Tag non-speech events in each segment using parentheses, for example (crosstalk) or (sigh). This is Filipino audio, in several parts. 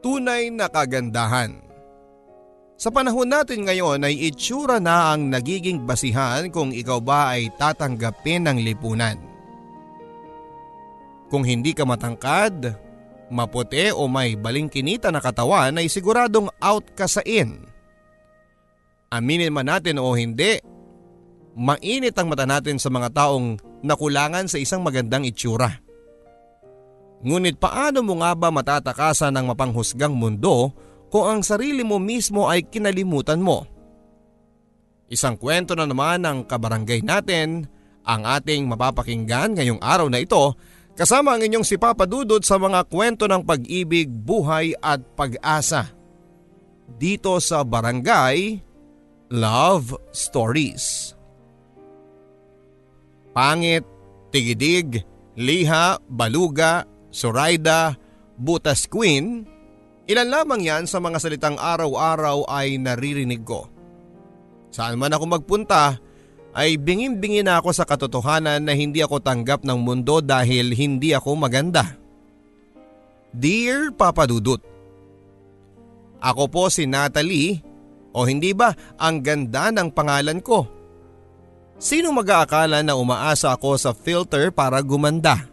Tunay na kagandahan. Sa panahon natin ngayon ay itsura na ang nagiging basihan kung ikaw ba ay tatanggapin ng lipunan. Kung hindi ka matangkad, maputi o may balingkinita na katawan ay siguradong out ka sa in. Aminin man natin o hindi, mainit ang mata natin sa mga taong nakulangan sa isang magandang itsura. Ngunit paano mo nga ba matatakasan ng mapanghusgang mundo kung ang sarili mo mismo ay kinalimutan mo? Isang kwento na naman ng kabarangay natin ang ating mapapakinggan ngayong araw na ito Kasama ang inyong si Papa Dudut sa mga kwento ng pag-ibig, buhay at pag-asa. Dito sa Barangay Love Stories. Pangit, tigidig, liha, baluga, suraida, butas queen, ilan lamang yan sa mga salitang araw-araw ay naririnig ko. Saan man ako magpunta, ay bingin-bingi na ako sa katotohanan na hindi ako tanggap ng mundo dahil hindi ako maganda. Dear Papa Dudut, Ako po si Natalie o hindi ba ang ganda ng pangalan ko? Sino mag-aakala na umaasa ako sa filter para gumanda?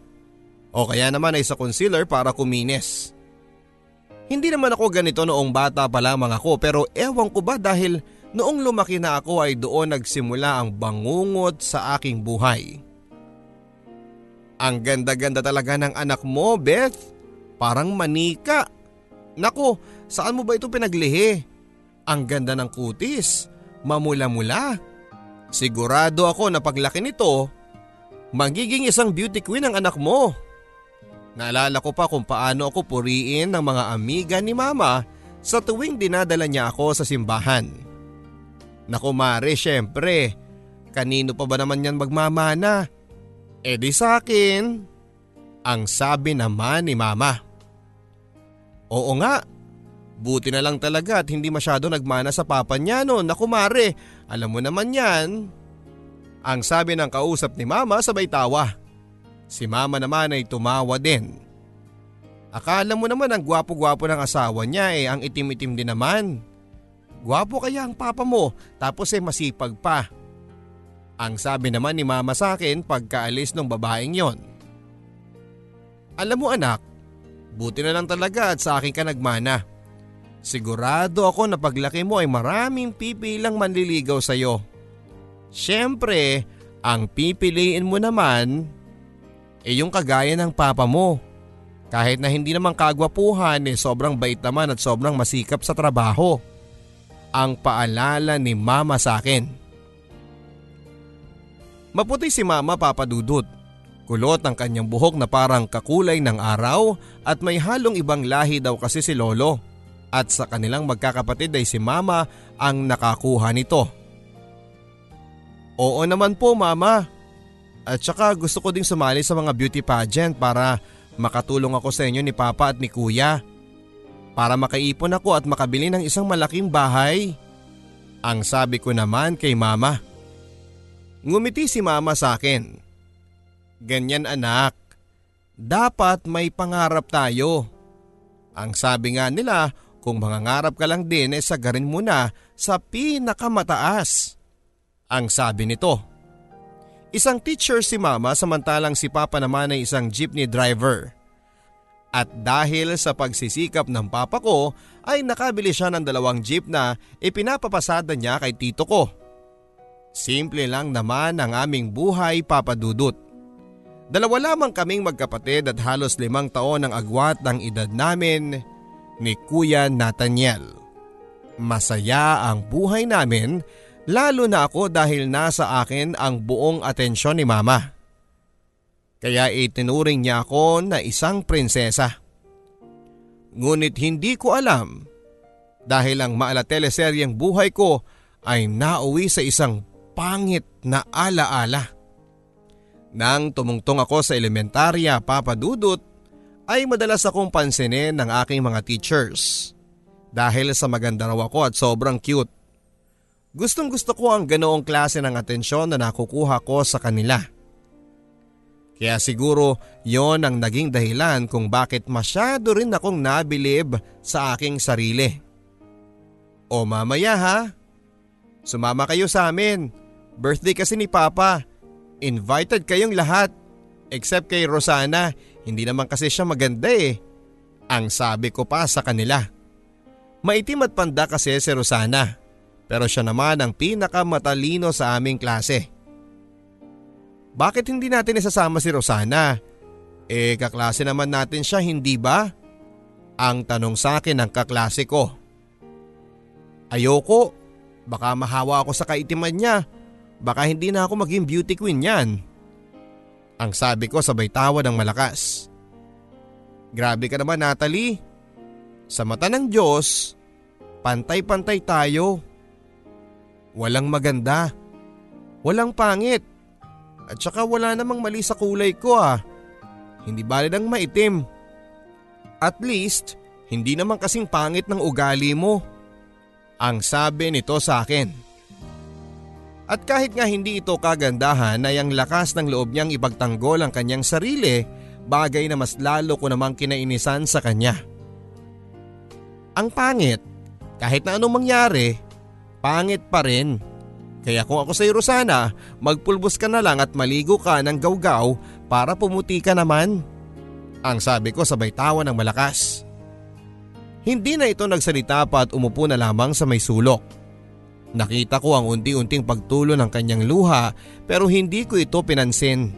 O kaya naman ay sa concealer para kuminis? Hindi naman ako ganito noong bata pa lamang ako pero ewan ko ba dahil Noong lumaki na ako ay doon nagsimula ang bangungot sa aking buhay. Ang ganda-ganda talaga ng anak mo, Beth. Parang manika. Naku, saan mo ba ito pinaglihi? Ang ganda ng kutis. Mamula-mula. Sigurado ako na paglaki nito, magiging isang beauty queen ang anak mo. Naalala ko pa kung paano ako puriin ng mga amiga ni mama sa tuwing dinadala niya ako sa simbahan. Naku mare, syempre. Kanino pa ba naman yan magmamana? E di sa akin. Ang sabi naman ni mama. Oo nga, buti na lang talaga at hindi masyado nagmana sa papa niya no. Naku mare, alam mo naman yan. Ang sabi ng kausap ni mama sabay tawa. Si mama naman ay tumawa din. Akala mo naman ang gwapo-gwapo ng asawa niya eh, ang itim-itim din naman. Gwapo kaya ang papa mo tapos ay masipag pa. Ang sabi naman ni mama sa akin pagkaalis ng babaeng yon. Alam mo anak, buti na lang talaga at sa akin ka nagmana. Sigurado ako na paglaki mo ay maraming pipilang manliligaw sa iyo. Siyempre, ang pipiliin mo naman ay yung kagaya ng papa mo. Kahit na hindi naman kagwapuhan eh sobrang bait naman at sobrang masikap sa trabaho ang paalala ni mama sa akin. Maputi si mama papadudot. Kulot ang kanyang buhok na parang kakulay ng araw at may halong ibang lahi daw kasi si lolo. At sa kanilang magkakapatid ay si mama ang nakakuha nito. Oo naman po mama. At saka gusto ko ding sumali sa mga beauty pageant para makatulong ako sa inyo ni papa at ni kuya para makaipon ako at makabili ng isang malaking bahay. Ang sabi ko naman kay mama. Ngumiti si mama sa akin. Ganyan anak, dapat may pangarap tayo. Ang sabi nga nila, kung mangangarap ka lang din eh sagarin mo na sa pinakamataas. Ang sabi nito. Isang teacher si mama samantalang si papa naman ay isang jeepney driver. At dahil sa pagsisikap ng papa ko ay nakabili siya ng dalawang jeep na ipinapapasada niya kay tito ko. Simple lang naman ang aming buhay papadudot. Dalawa lamang kaming magkapatid at halos limang taon ang agwat ng edad namin ni Kuya Nathaniel. Masaya ang buhay namin lalo na ako dahil nasa akin ang buong atensyon ni mama. Kaya itinuring niya ako na isang prinsesa. Ngunit hindi ko alam dahil ang maala teleseryeng buhay ko ay nauwi sa isang pangit na alaala. Nang tumungtong ako sa elementarya papadudot ay madalas akong pansinin ng aking mga teachers dahil sa maganda raw ako at sobrang cute. Gustong gusto ko ang ganoong klase ng atensyon na nakukuha ko sa kanila. Kaya siguro yon ang naging dahilan kung bakit masyado rin akong nabilib sa aking sarili. O mamaya ha, sumama kayo sa amin. Birthday kasi ni Papa. Invited kayong lahat. Except kay Rosana, hindi naman kasi siya maganda eh. Ang sabi ko pa sa kanila. Maitim at panda kasi si Rosana. Pero siya naman ang pinakamatalino sa aming klase. Bakit hindi natin isasama si Rosana? Eh kaklase naman natin siya hindi ba? Ang tanong sa akin ng kaklase ko. Ayoko, baka mahawa ako sa kaitiman niya. Baka hindi na ako maging beauty queen yan. Ang sabi ko sabay tawa ng malakas. Grabe ka naman Natalie. Sa mata ng Diyos, pantay-pantay tayo. Walang maganda. Walang pangit. At saka wala namang mali sa kulay ko ah. Hindi bali ng maitim. At least, hindi naman kasing pangit ng ugali mo. Ang sabi nito sa akin. At kahit nga hindi ito kagandahan ay ang lakas ng loob niyang ipagtanggol ang kanyang sarili, bagay na mas lalo ko namang kinainisan sa kanya. Ang pangit, kahit na anong mangyari, pangit pa rin. Kaya kung ako sa iyo Rosana, magpulbos ka na lang at maligo ka ng gawgaw para pumuti ka naman. Ang sabi ko sabay tawa ng malakas. Hindi na ito nagsalita pa at umupo na lamang sa may sulok. Nakita ko ang unti-unting pagtulo ng kanyang luha pero hindi ko ito pinansin.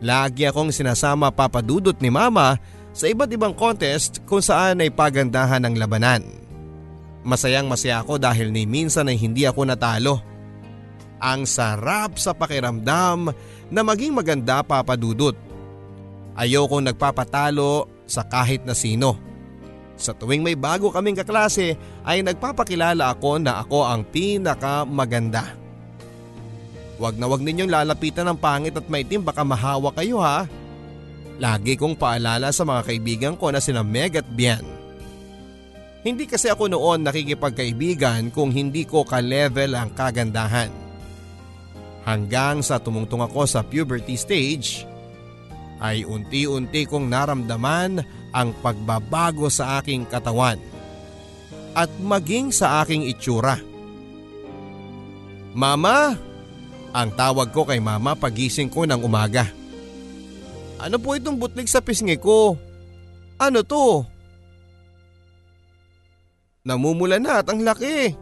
Lagi akong sinasama papadudot ni mama sa iba't ibang contest kung saan ay pagandahan ng labanan. Masayang masaya ako dahil ni minsan ay hindi ako natalo. Ang sarap sa pakiramdam na maging maganda papadudot. Ayokong nagpapatalo sa kahit na sino. Sa tuwing may bago kaming kaklase ay nagpapakilala ako na ako ang pinaka maganda. Huwag na wag ninyong lalapitan ng pangit at maitim baka mahawa kayo ha. Lagi kong paalala sa mga kaibigan ko na sina Meg at Bian. Hindi kasi ako noon nakikipagkaibigan kung hindi ko ka-level ang kagandahan. Hanggang sa tumungtong ako sa puberty stage, ay unti-unti kong naramdaman ang pagbabago sa aking katawan at maging sa aking itsura. Mama! Ang tawag ko kay mama pagising ko ng umaga. Ano po itong butlig sa pisngi ko? Ano to? Namumula na at ang laki.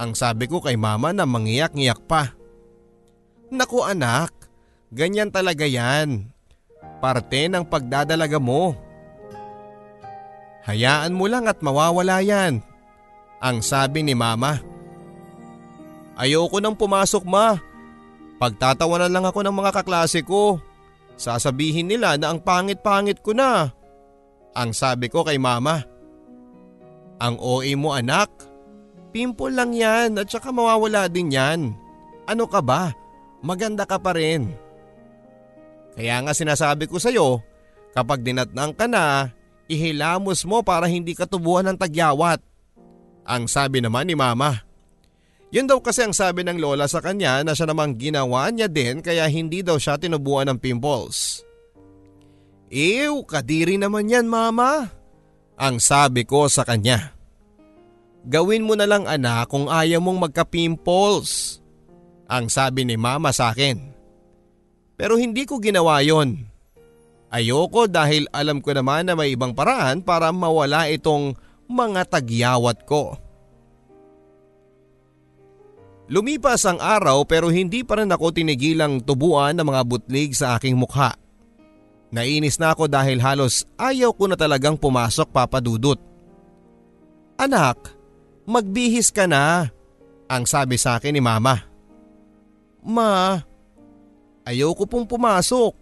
Ang sabi ko kay mama na mangiyak-ngiyak pa. Naku anak, ganyan talaga yan. Parte ng pagdadalaga mo. Hayaan mo lang at mawawala yan. Ang sabi ni mama. Ayoko nang pumasok ma. Pagtatawanan lang ako ng mga kaklase ko. Sasabihin nila na ang pangit-pangit ko na. Ang sabi ko kay mama. Ang OA mo anak. Pimple lang yan at saka mawawala din yan. Ano ka ba? Maganda ka pa rin. Kaya nga sinasabi ko sa'yo, kapag dinatnang ka na, ihilamos mo para hindi ka tubuhan ng tagyawat. Ang sabi naman ni mama. Yun daw kasi ang sabi ng lola sa kanya na siya namang ginawa niya din kaya hindi daw siya tinubuan ng pimples. Ew, kadiri naman yan mama. Ang sabi ko sa kanya. Gawin mo na lang anak kung ayaw mong magka-pimples. Ang sabi ni mama sa akin. Pero hindi ko ginawa yon. Ayoko dahil alam ko naman na may ibang paraan para mawala itong mga tagyawat ko. Lumipas ang araw pero hindi pa rin ako tinigilang tubuan ng mga butlig sa aking mukha. Nainis na ako dahil halos ayaw ko na talagang pumasok papadudot. Anak, magbihis ka na, ang sabi sa akin ni mama. Ma, ayaw ko pong pumasok.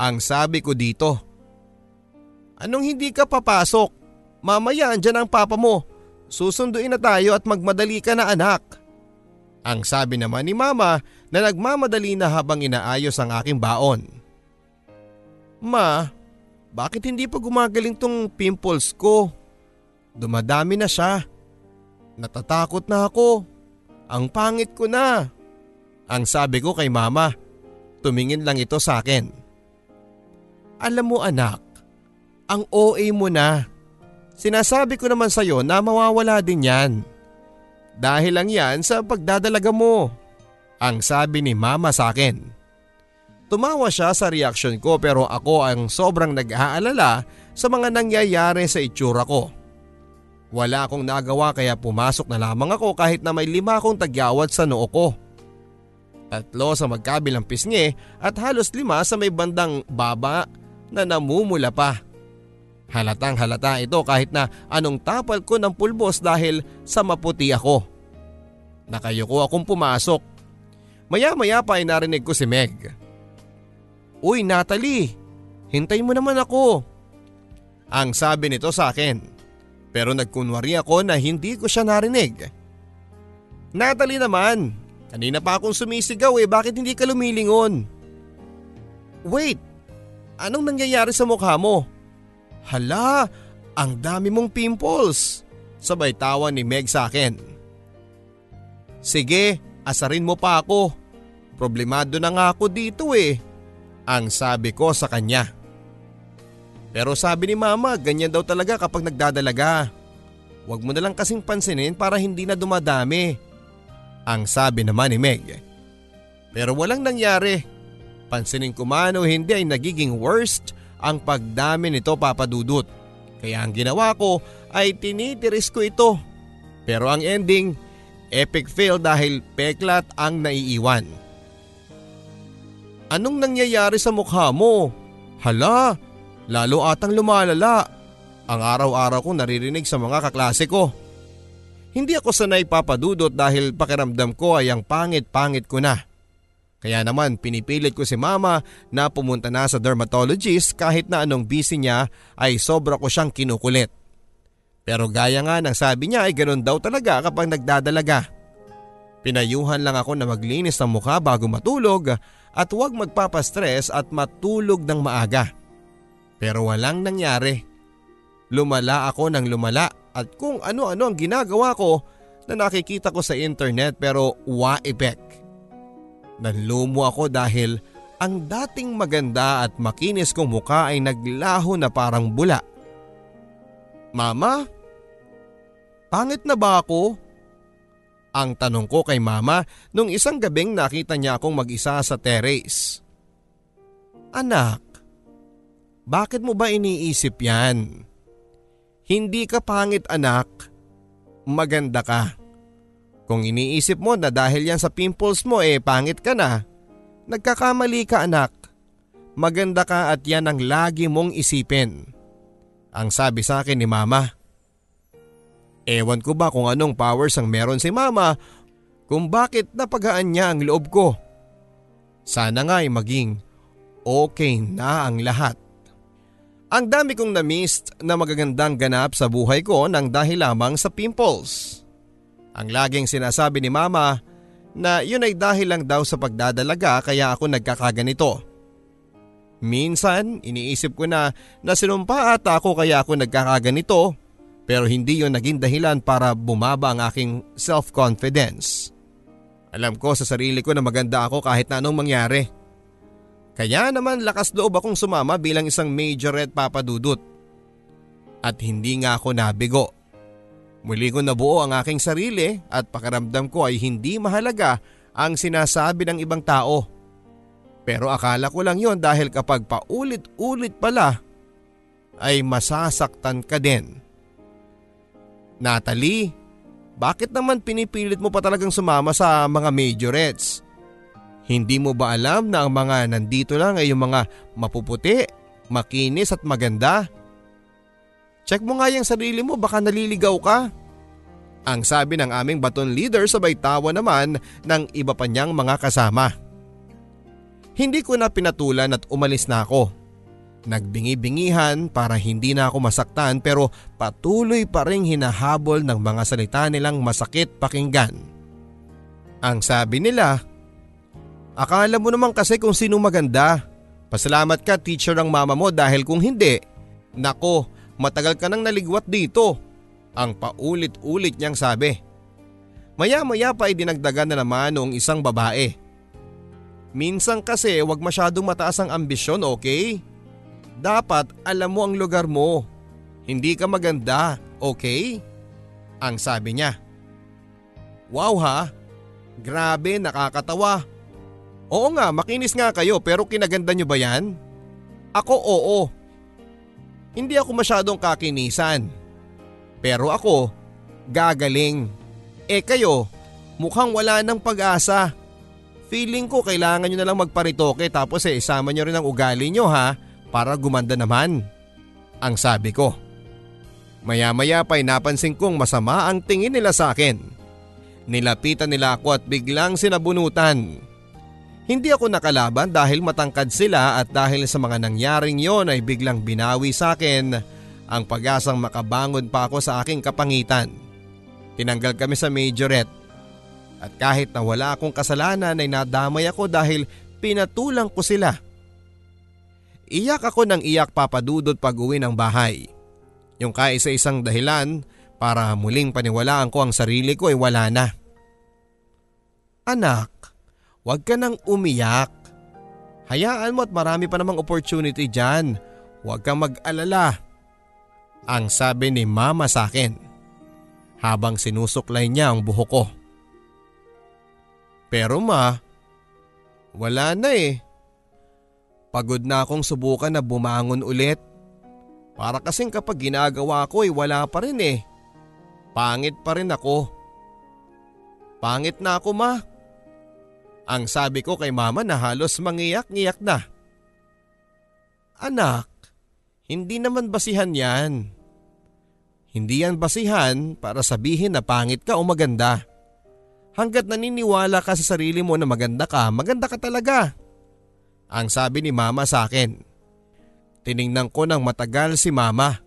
Ang sabi ko dito. Anong hindi ka papasok? Mamaya andyan ang papa mo. Susunduin na tayo at magmadali ka na anak. Ang sabi naman ni mama na nagmamadali na habang inaayos ang aking baon. Ma, bakit hindi pa gumagaling tong pimples ko? Dumadami na siya. Natatakot na ako. Ang pangit ko na. Ang sabi ko kay mama. Tumingin lang ito sa akin. Alam mo anak, ang OA mo na. Sinasabi ko naman sa'yo na mawawala din yan. Dahil lang yan sa pagdadalaga mo. Ang sabi ni mama sa akin. Tumawa siya sa reaksyon ko pero ako ang sobrang nag-aalala sa mga nangyayari sa itsura ko. Wala akong nagawa kaya pumasok na lamang ako kahit na may lima akong tagyawat sa noo ko. Tatlo sa magkabilang pisngi at halos lima sa may bandang baba na namumula pa. Halatang halata ito kahit na anong tapal ko ng pulbos dahil sa maputi ako. Nakayuko akong pumasok. Maya maya pa ay narinig ko si Meg. Uy Natalie, hintay mo naman ako. Ang sabi nito sa akin. Pero nagkunwari ako na hindi ko siya narinig. Natalie naman, kanina pa akong sumisigaw eh bakit hindi ka lumilingon? Wait, anong nangyayari sa mukha mo? Hala, ang dami mong pimples. Sabay tawa ni Meg sa akin. Sige, asarin mo pa ako. Problemado na nga ako dito eh. Ang sabi ko sa kanya. Pero sabi ni mama, ganyan daw talaga kapag nagdadalaga. Huwag mo na lang kasing pansinin para hindi na dumadami. Ang sabi naman ni Meg. Pero walang nangyari. Pansinin ko man o hindi ay nagiging worst ang pagdami nito papadudot. Kaya ang ginawa ko ay tinitiris ko ito. Pero ang ending, epic fail dahil peklat ang naiiwan. Anong nangyayari sa mukha mo? Hala, lalo atang lumalala. Ang araw-araw ko naririnig sa mga kaklase ko. Hindi ako sanay papadudot dahil pakiramdam ko ay ang pangit-pangit ko na. Kaya naman pinipilit ko si mama na pumunta na sa dermatologist kahit na anong busy niya ay sobra ko siyang kinukulit. Pero gaya nga ng sabi niya ay ganoon daw talaga kapag nagdadalaga. Pinayuhan lang ako na maglinis ng mukha bago matulog at huwag magpapastress at matulog ng maaga. Pero walang nangyari. Lumala ako ng lumala at kung ano-ano ang ginagawa ko na nakikita ko sa internet pero wa-effect. Nanlumo ako dahil ang dating maganda at makinis kong muka ay naglaho na parang bula. Mama, pangit na ba ako? Ang tanong ko kay mama nung isang gabing nakita niya akong mag-isa sa terrace. Anak, bakit mo ba iniisip yan? Hindi ka pangit anak, maganda ka. Kung iniisip mo na dahil yan sa pimples mo eh pangit ka na, nagkakamali ka anak. Maganda ka at yan ang lagi mong isipin. Ang sabi sa akin ni mama. Ewan ko ba kung anong powers ang meron si mama kung bakit napagaan niya ang loob ko. Sana nga ay maging okay na ang lahat. Ang dami kong na-miss na magagandang ganap sa buhay ko nang dahil lamang sa pimples. Ang laging sinasabi ni mama na yun ay dahil lang daw sa pagdadalaga kaya ako nagkakaganito. Minsan iniisip ko na na sinumpa ata ako kaya ako nagkakaganito pero hindi yun naging dahilan para bumaba ang aking self-confidence. Alam ko sa sarili ko na maganda ako kahit na anong mangyari. Kaya naman lakas loob akong sumama bilang isang majorette papadudot. At hindi nga ako nabigo. Muli ko nabuo ang aking sarili at pakiramdam ko ay hindi mahalaga ang sinasabi ng ibang tao. Pero akala ko lang yon dahil kapag paulit-ulit pala ay masasaktan ka din. Natalie, bakit naman pinipilit mo pa talagang sumama sa mga majorettes? Hindi mo ba alam na ang mga nandito lang ay yung mga mapuputi, makinis at maganda? Check mo nga yung sarili mo baka naliligaw ka. Ang sabi ng aming baton leader sabay tawa naman ng iba pa niyang mga kasama. Hindi ko na pinatulan at umalis na ako. Nagbingi-bingihan para hindi na ako masaktan pero patuloy pa rin hinahabol ng mga salita nilang masakit pakinggan. Ang sabi nila, Akala mo naman kasi kung sino maganda. Pasalamat ka teacher ng mama mo dahil kung hindi, nako Matagal ka nang naligwat dito. Ang paulit-ulit niyang sabi. Maya-maya pa ay dinagdagan na naman noong isang babae. Minsan kasi wag masyadong mataas ang ambisyon, okay? Dapat alam mo ang lugar mo. Hindi ka maganda, okay? Ang sabi niya. Wow ha, grabe nakakatawa. Oo nga, makinis nga kayo pero kinaganda nyo ba yan? Ako oo. Hindi ako masyadong kakinisan. Pero ako, gagaling. Eh kayo, mukhang wala ng pag-asa. Feeling ko kailangan nyo na lang magparitoke tapos eh isama nyo rin ang ugali nyo ha para gumanda naman. Ang sabi ko. Maya maya pa'y napansin kong masama ang tingin nila sa akin. Nilapitan nila ako at biglang sinabunutan. Hindi ako nakalaban dahil matangkad sila at dahil sa mga nangyaring yon ay biglang binawi sa akin ang pag-asang makabangon pa ako sa aking kapangitan. Tinanggal kami sa majorette at kahit na wala akong kasalanan ay nadamay ako dahil pinatulang ko sila. Iyak ako ng iyak papadudod pag uwi ng bahay. Yung kaisa-isang dahilan para muling paniwalaan ko ang sarili ko ay wala na. Anak, huwag ka nang umiyak. Hayaan mo at marami pa namang opportunity dyan. Huwag kang mag-alala. Ang sabi ni mama sa akin habang sinusuklay niya ang buhok ko. Pero ma, wala na eh. Pagod na akong subukan na bumangon ulit. Para kasing kapag ginagawa ko ay wala pa rin eh. Pangit pa rin ako. Pangit na ako ma. Ang sabi ko kay mama na halos mangiyak-ngiyak na. Anak, hindi naman basihan yan. Hindi yan basihan para sabihin na pangit ka o maganda. Hanggat naniniwala ka sa sarili mo na maganda ka, maganda ka talaga. Ang sabi ni mama sa akin. Tiningnan ko ng matagal si mama.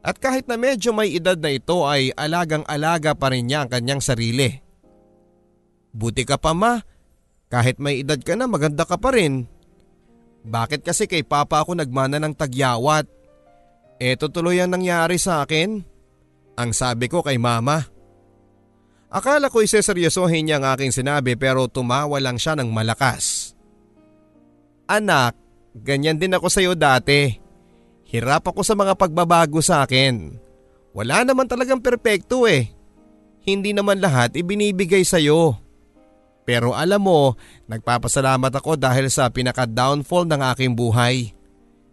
At kahit na medyo may edad na ito ay alagang-alaga pa rin niya ang kanyang sarili. Buti ka pa ma, kahit may edad ka na maganda ka pa rin. Bakit kasi kay papa ako nagmana ng tagyawat? Eto tuloy ang nangyari sa akin. Ang sabi ko kay mama. Akala ko iseseryosohin niya ang aking sinabi pero tumawa lang siya ng malakas. Anak, ganyan din ako sa iyo dati. Hirap ako sa mga pagbabago sa akin. Wala naman talagang perpekto eh. Hindi naman lahat ibinibigay sa iyo. Pero alam mo, nagpapasalamat ako dahil sa pinaka-downfall ng aking buhay.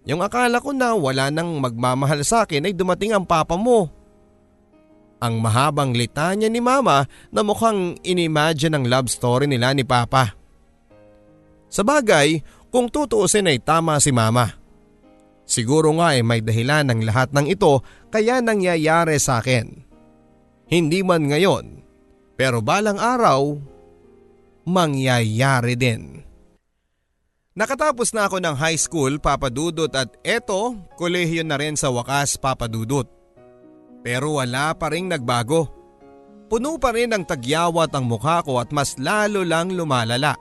Yung akala ko na wala nang magmamahal sa akin ay dumating ang papa mo ang mahabang litanya ni mama na mukhang inimagine ang love story nila ni papa. Sa bagay, kung tutuusin ay tama si mama. Siguro nga ay may dahilan ng lahat ng ito kaya nangyayari sa akin. Hindi man ngayon, pero balang araw, mangyayari din. Nakatapos na ako ng high school, Papa Dudut at eto, kolehiyo na rin sa wakas, Papa Dudut. Pero wala pa rin nagbago. Puno pa rin ng tagyawat ang mukha ko at mas lalo lang lumalala.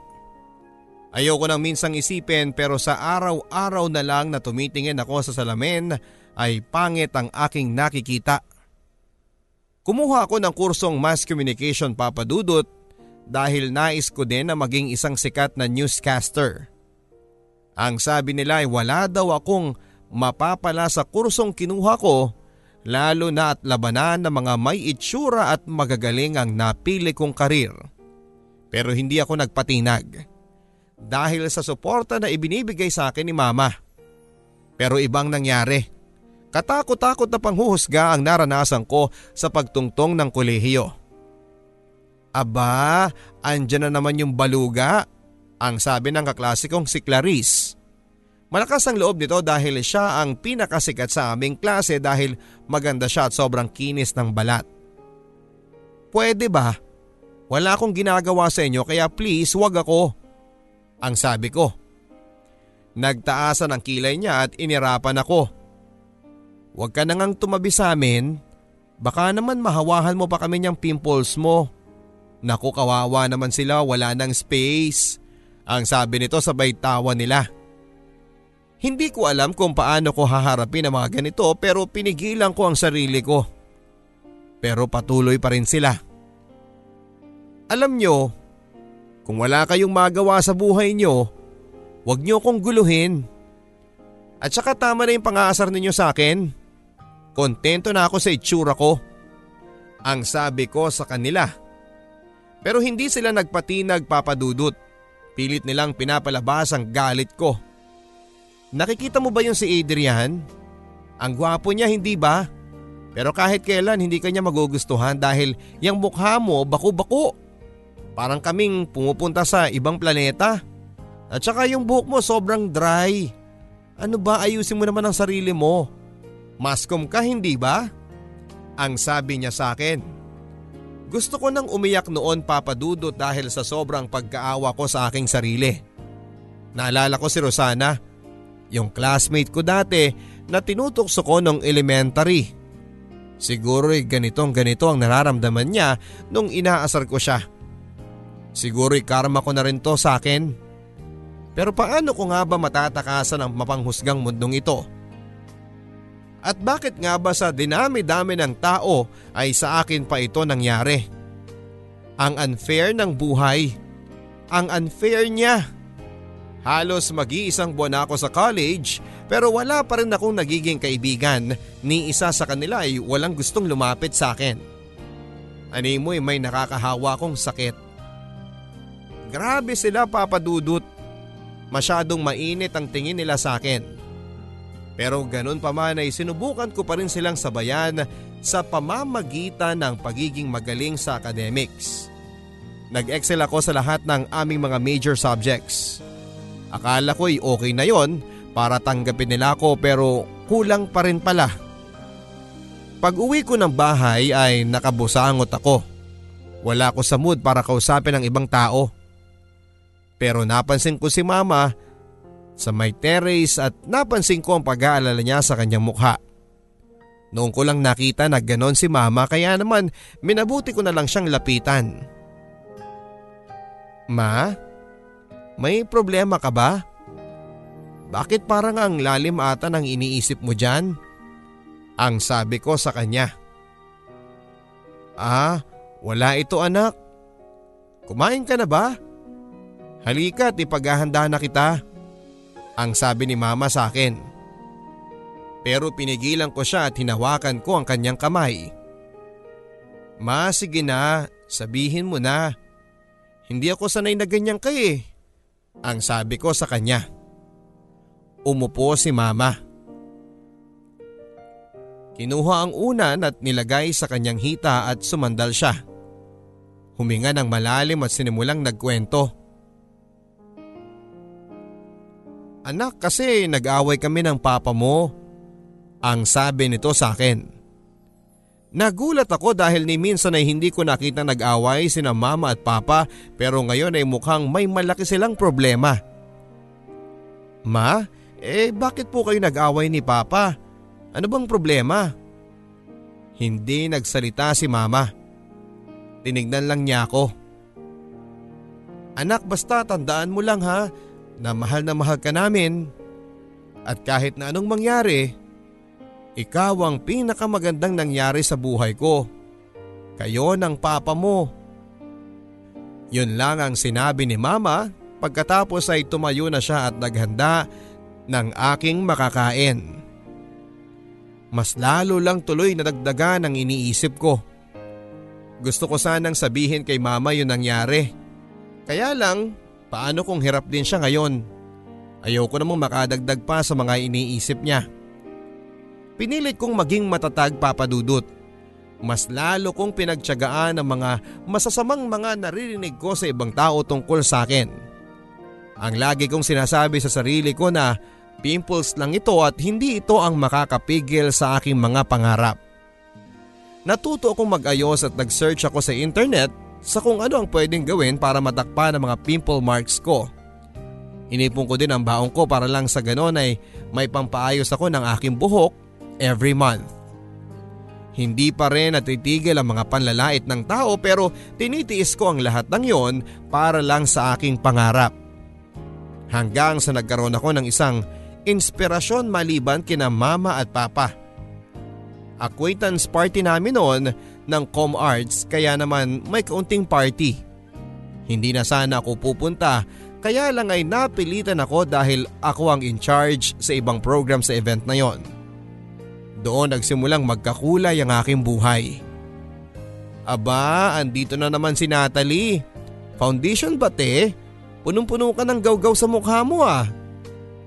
Ayoko nang minsang isipin pero sa araw-araw na lang na tumitingin ako sa salamin ay pangit ang aking nakikita. Kumuha ako ng kursong Mass Communication papadudot dahil nais ko din na maging isang sikat na newscaster. Ang sabi nila ay wala daw akong mapapala sa kursong kinuha ko lalo na at labanan ng mga may itsura at magagaling ang napili kong karir. Pero hindi ako nagpatinag dahil sa suporta na ibinibigay sa akin ni mama. Pero ibang nangyari. Katakot-takot na panghuhusga ang naranasan ko sa pagtungtong ng kolehiyo. Aba, andyan na naman yung baluga, ang sabi ng kaklasikong si Clarice. Malakas ang loob nito dahil siya ang pinakasikat sa aming klase dahil maganda siya at sobrang kinis ng balat. Pwede ba? Wala akong ginagawa sa inyo kaya please wag ako. Ang sabi ko. Nagtaasan ang kilay niya at inirapan ako. Huwag ka nangang tumabi sa amin. Baka naman mahawahan mo pa kami niyang pimples mo. Naku kawawa naman sila wala ng space. Ang sabi nito sabay tawa nila. Hindi ko alam kung paano ko haharapin ang mga ganito pero pinigilan ko ang sarili ko. Pero patuloy pa rin sila. Alam nyo, Kung wala kayong magawa sa buhay nyo, huwag nyo kong guluhin. At saka tama na yung pang-aasar ninyo sa akin. Kontento na ako sa itsura ko. Ang sabi ko sa kanila. Pero hindi sila nagpatinag papadudot. Pilit nilang pinapalabas ang galit ko. Nakikita mo ba yung si Adrian? Ang gwapo niya hindi ba? Pero kahit kailan hindi kanya magugustuhan dahil yung mukha mo bako-bako. Parang kaming pumupunta sa ibang planeta. At saka yung buhok mo sobrang dry. Ano ba ayusin mo naman ang sarili mo? Maskom ka hindi ba? Ang sabi niya sa akin. Gusto ko nang umiyak noon papadudot dahil sa sobrang pagkaawa ko sa aking sarili. Naalala ko si Rosana, yung classmate ko dati na tinutokso ko nung elementary. Siguro ay ganitong ganito ang nararamdaman niya nung inaasar ko siya. Siguro karma ko na rin to sa akin. Pero paano ko nga ba matatakasan ang mapanghusgang mundong ito? At bakit nga ba sa dinami-dami ng tao ay sa akin pa ito nangyari? Ang unfair ng buhay. Ang unfair niya. Halos mag-iisang buwan ako sa college pero wala pa rin akong nagiging kaibigan ni isa sa kanila ay walang gustong lumapit sa akin. Ani mo may nakakahawa kong sakit. Grabe sila papadudot. Masyadong mainit ang tingin nila sa akin. Pero ganun pa man ay sinubukan ko pa rin silang sabayan sa pamamagitan ng pagiging magaling sa academics. Nag-excel ako sa lahat ng aming mga major subjects. Akala ko'y okay na yon para tanggapin nila ako pero kulang pa rin pala. Pag uwi ko ng bahay ay nakabusangot ako. Wala ko sa mood para kausapin ang ibang tao. Pero napansin ko si mama sa may terrace at napansin ko ang pag-aalala niya sa kanyang mukha. Noong ko lang nakita na ganon si mama kaya naman minabuti ko na lang siyang lapitan. Ma, may problema ka ba? Bakit parang ang lalim ata ng iniisip mo dyan? Ang sabi ko sa kanya. Ah, wala ito anak. Kumain ka na ba? Halika at ipaghahanda na kita. Ang sabi ni mama sa akin. Pero pinigilan ko siya at hinawakan ko ang kanyang kamay. Ma, sige na, sabihin mo na. Hindi ako sanay na ganyan ka eh. Ang sabi ko sa kanya. Umupo si mama. Kinuha ang unan at nilagay sa kanyang hita at sumandal siya. Huminga ng malalim at sinimulang nagkwento. Anak kasi nag-away kami ng papa mo. Ang sabi nito sa akin. Nagulat ako dahil ni minsan ay hindi ko nakita nag-away sina mama at papa pero ngayon ay mukhang may malaki silang problema. Ma, eh bakit po kayo nag-away ni Papa? Ano bang problema? Hindi nagsalita si Mama. Tinignan lang niya ako. Anak basta tandaan mo lang ha na mahal na mahal ka namin. At kahit na anong mangyari, ikaw ang pinakamagandang nangyari sa buhay ko. Kayo ng papa mo. Yun lang ang sinabi ni mama pagkatapos ay tumayo na siya at naghanda ng aking makakain. Mas lalo lang tuloy na dagdagan ang iniisip ko. Gusto ko sanang sabihin kay mama yun nangyari. Kaya lang, paano kung hirap din siya ngayon? Ayoko namang makadagdag pa sa mga iniisip niya. Pinilit kong maging matatag papadudot. Mas lalo kong pinagtyagaan ang mga masasamang mga naririnig ko sa ibang tao tungkol sa akin. Ang lagi kong sinasabi sa sarili ko na Pimples lang ito at hindi ito ang makakapigil sa aking mga pangarap. Natuto akong mag-ayos at nag-search ako sa internet sa kung ano ang pwedeng gawin para matakpan ang mga pimple marks ko. Inipon ko din ang baong ko para lang sa ganon ay may pampaayos ako ng aking buhok every month. Hindi pa rin natitigil ang mga panlalait ng tao pero tinitiis ko ang lahat ng yon para lang sa aking pangarap. Hanggang sa nagkaroon ako ng isang inspirasyon maliban kina mama at papa. Acquaintance party namin noon ng Com Arts kaya naman may kaunting party. Hindi na sana ako pupunta kaya lang ay napilitan ako dahil ako ang in charge sa ibang program sa event na yon. Doon nagsimulang magkakulay ang aking buhay. Aba, andito na naman si Natalie. Foundation ba te? Punong-puno ka ng gawgaw sa mukha mo ah.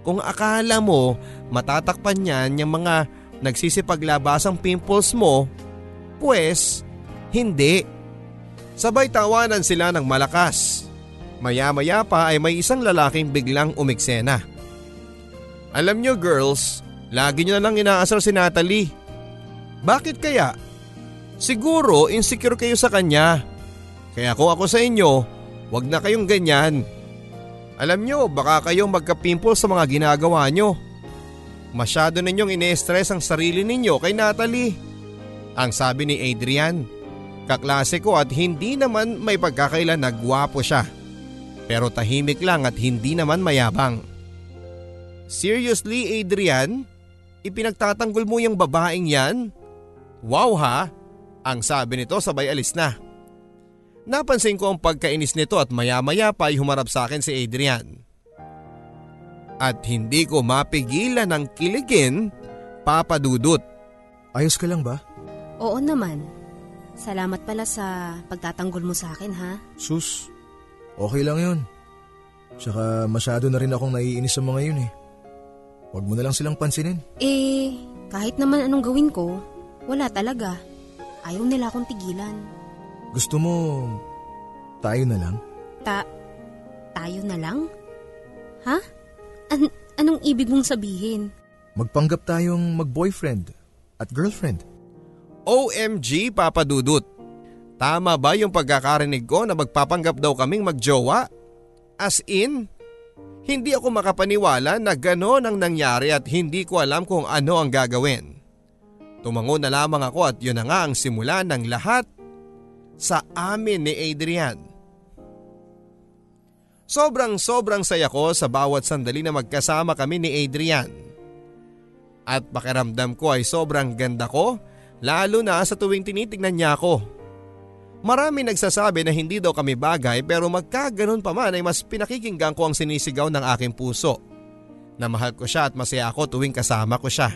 Kung akala mo matatakpan niyan yung mga nagsisipaglabasang pimples mo, pues hindi. Sabay tawanan sila ng malakas. Maya-maya pa ay may isang lalaking biglang umiksena. Alam nyo girls, lagi nyo na lang inaasar si Natalie. Bakit kaya? Siguro insecure kayo sa kanya. Kaya kung ako sa inyo, wag na kayong ganyan. Alam nyo, baka kayong magka-pimple sa mga ginagawa nyo. Masyado ninyong ine-stress ang sarili ninyo kay Natalie. Ang sabi ni Adrian, kaklase ko at hindi naman may pagkakailan na gwapo siya. Pero tahimik lang at hindi naman mayabang. Seriously Adrian? Ipinagtatanggol mo yung babaeng yan? Wow ha? Ang sabi nito sabay alis na. Napansin ko ang pagkainis nito at maya-maya pa ay humarap sa akin si Adrian. At hindi ko mapigilan ng kiligin, Papa Dudut. Ayos ka lang ba? Oo naman. Salamat pala sa pagtatanggol mo sa akin ha. Sus, Okay lang yun. Tsaka masyado na rin akong naiinis sa mga yun eh. Huwag mo na lang silang pansinin. Eh, kahit naman anong gawin ko, wala talaga. Ayaw nila akong tigilan. Gusto mo, tayo na lang? Ta, tayo na lang? Ha? An- anong ibig mong sabihin? Magpanggap tayong mag-boyfriend at girlfriend. OMG Papa Dudut. Tama ba yung pagkakarinig ko na magpapanggap daw kaming magjowa? As in, hindi ako makapaniwala na gano'n ang nangyari at hindi ko alam kung ano ang gagawin. Tumango na lamang ako at yun na nga ang simula ng lahat sa amin ni Adrian. Sobrang sobrang saya ko sa bawat sandali na magkasama kami ni Adrian. At pakiramdam ko ay sobrang ganda ko lalo na sa tuwing tinitignan niya ako. Marami nagsasabi na hindi daw kami bagay pero magkaganon pa man ay mas pinakikinggan ko ang sinisigaw ng aking puso. Na mahal ko siya at masaya ako tuwing kasama ko siya.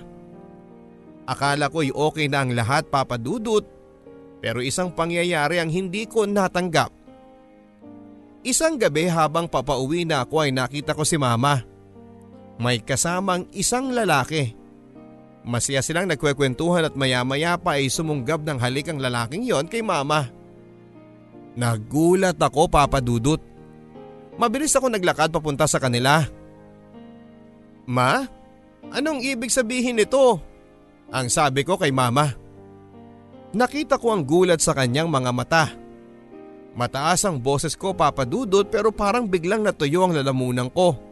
Akala ko'y okay na ang lahat papadudot pero isang pangyayari ang hindi ko natanggap. Isang gabi habang papauwi na ako ay nakita ko si mama. May kasamang isang lalaki. Masaya silang nagkwekwentuhan at maya-maya pa ay sumunggab ng halik ang lalaking yon kay mama. Nagulat ako papadudot. Mabilis ako naglakad papunta sa kanila. Ma, anong ibig sabihin nito? Ang sabi ko kay mama. Nakita ko ang gulat sa kanyang mga mata. Mataas ang boses ko papadudot pero parang biglang natuyo ang lalamunan ko.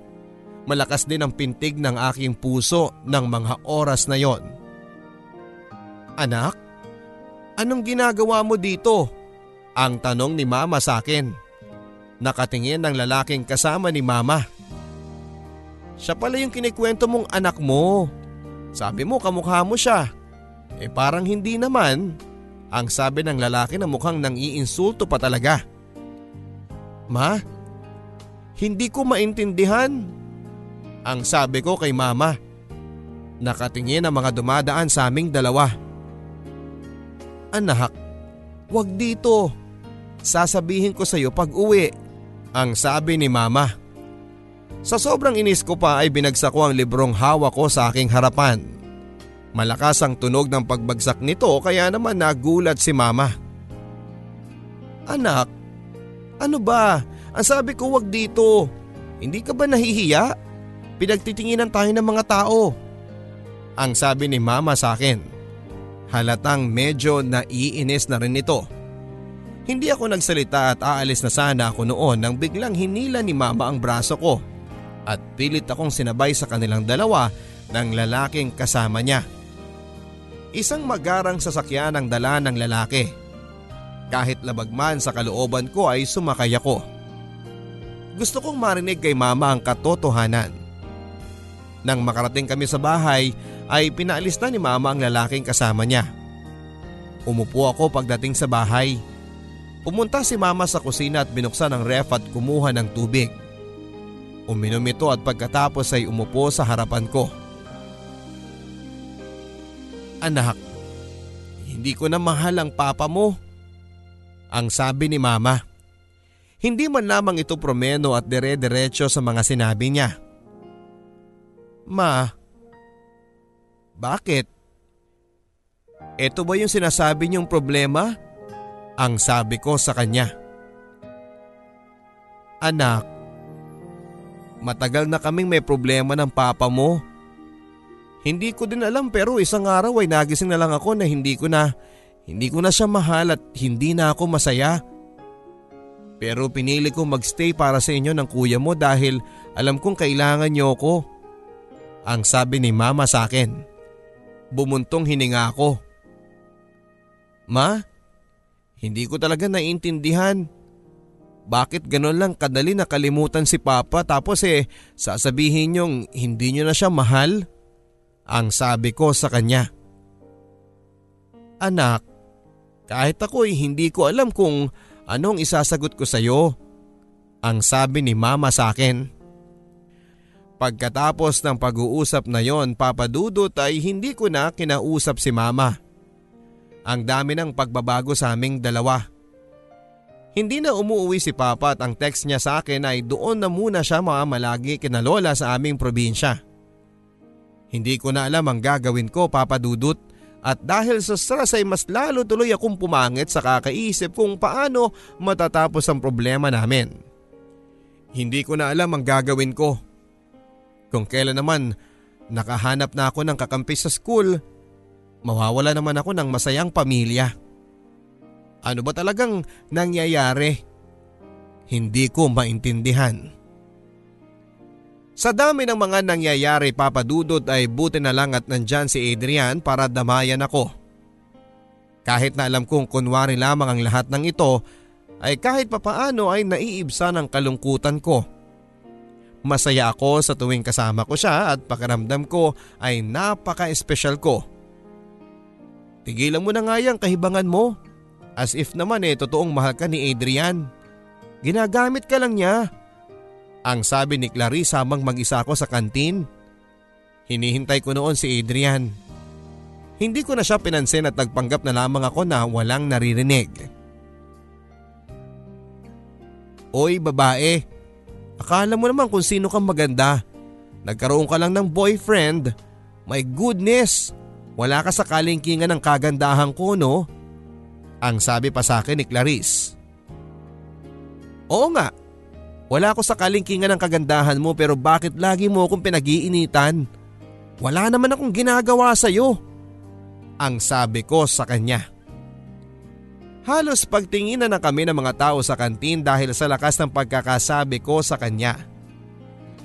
Malakas din ang pintig ng aking puso ng mga oras na yon. Anak, anong ginagawa mo dito? Ang tanong ni mama sa akin. Nakatingin ng lalaking kasama ni mama. Siya pala yung kinikwento mong anak mo. Sabi mo kamukha mo siya. Eh parang hindi naman. Ang sabi ng lalaki na mukhang nang iinsulto pa talaga. Ma, hindi ko maintindihan. Ang sabi ko kay mama. Nakatingin ang mga dumadaan sa aming dalawa. Anak, wag dito. Sasabihin ko sa iyo pag uwi. Ang sabi ni mama. Sa sobrang inis ko pa ay binagsak ko ang librong hawak ko sa aking harapan. Malakas ang tunog ng pagbagsak nito kaya naman nagulat si mama. Anak, ano ba? Ang sabi ko wag dito. Hindi ka ba nahihiya? Pinagtitinginan tayo ng mga tao. Ang sabi ni mama sa akin. Halatang medyo naiinis na rin ito. Hindi ako nagsalita at aalis na sana ako noon nang biglang hinila ni mama ang braso ko at pilit akong sinabay sa kanilang dalawa ng lalaking kasama niya. Isang magarang sasakyan ang dala ng lalaki. Kahit labagman sa kalooban ko ay sumakay ako. Gusto kong marinig kay mama ang katotohanan. Nang makarating kami sa bahay ay pinaalis na ni mama ang lalaking kasama niya. Umupo ako pagdating sa bahay. Pumunta si mama sa kusina at binuksan ang ref at kumuha ng tubig. Uminom ito at pagkatapos ay umupo sa harapan ko. Anak, hindi ko na mahal ang papa mo. Ang sabi ni mama. Hindi man lamang ito promeno at dere-derecho sa mga sinabi niya. Ma, bakit? Ito ba yung sinasabi niyong problema? Ang sabi ko sa kanya. Anak, matagal na kaming may problema ng papa mo. Hindi ko din alam pero isang araw ay nagising na lang ako na hindi ko na, hindi ko na siya mahal at hindi na ako masaya. Pero pinili ko magstay para sa inyo ng kuya mo dahil alam kong kailangan niyo ako. Ang sabi ni mama sa akin. Bumuntong hininga ako. Ma, hindi ko talaga naiintindihan. Bakit ganon lang kadali nakalimutan si Papa tapos eh sasabihin niyong hindi niyo na siya mahal? Ang sabi ko sa kanya. Anak, kahit ako ay hindi ko alam kung anong isasagot ko sa iyo. Ang sabi ni mama sa akin. Pagkatapos ng pag-uusap na yon papadudot ay hindi ko na kinausap si mama. Ang dami ng pagbabago sa aming dalawa. Hindi na umuwi si Papa at ang text niya sa akin ay doon na muna siya mamamalagi kina Lola sa aming probinsya. Hindi ko na alam ang gagawin ko Papa Dudut at dahil sa stress ay mas lalo tuloy akong pumangit sa kakaisip kung paano matatapos ang problema namin. Hindi ko na alam ang gagawin ko. Kung kailan naman nakahanap na ako ng kakampi sa school, mawawala naman ako ng masayang pamilya. Ano ba talagang nangyayari? Hindi ko maintindihan. Sa dami ng mga nangyayari papadudod ay buti na lang at nandyan si Adrian para damayan ako. Kahit na alam kong kunwari lamang ang lahat ng ito ay kahit papaano ay naiibsa ng kalungkutan ko. Masaya ako sa tuwing kasama ko siya at pakiramdam ko ay napaka-espesyal ko. Tigilan mo na nga yung kahibangan mo. As if naman eh totoong mahal ka ni Adrian. Ginagamit ka lang niya. Ang sabi ni Clarice habang mag-isa ako sa kantin. Hinihintay ko noon si Adrian. Hindi ko na siya pinansin at nagpanggap na lamang ako na walang naririnig. Oy babae, akala mo naman kung sino kang maganda. Nagkaroon ka lang ng boyfriend. My goodness, wala ka sa kalingkingan ng kagandahan ko no? Ang sabi pa sa akin ni Clarice. Oo nga, wala ako sa kalingkingan ng kagandahan mo pero bakit lagi mo akong pinag-iinitan? Wala naman akong ginagawa sa iyo. Ang sabi ko sa kanya. Halos pagtingin na kami ng mga tao sa kantin dahil sa lakas ng pagkakasabi ko sa kanya.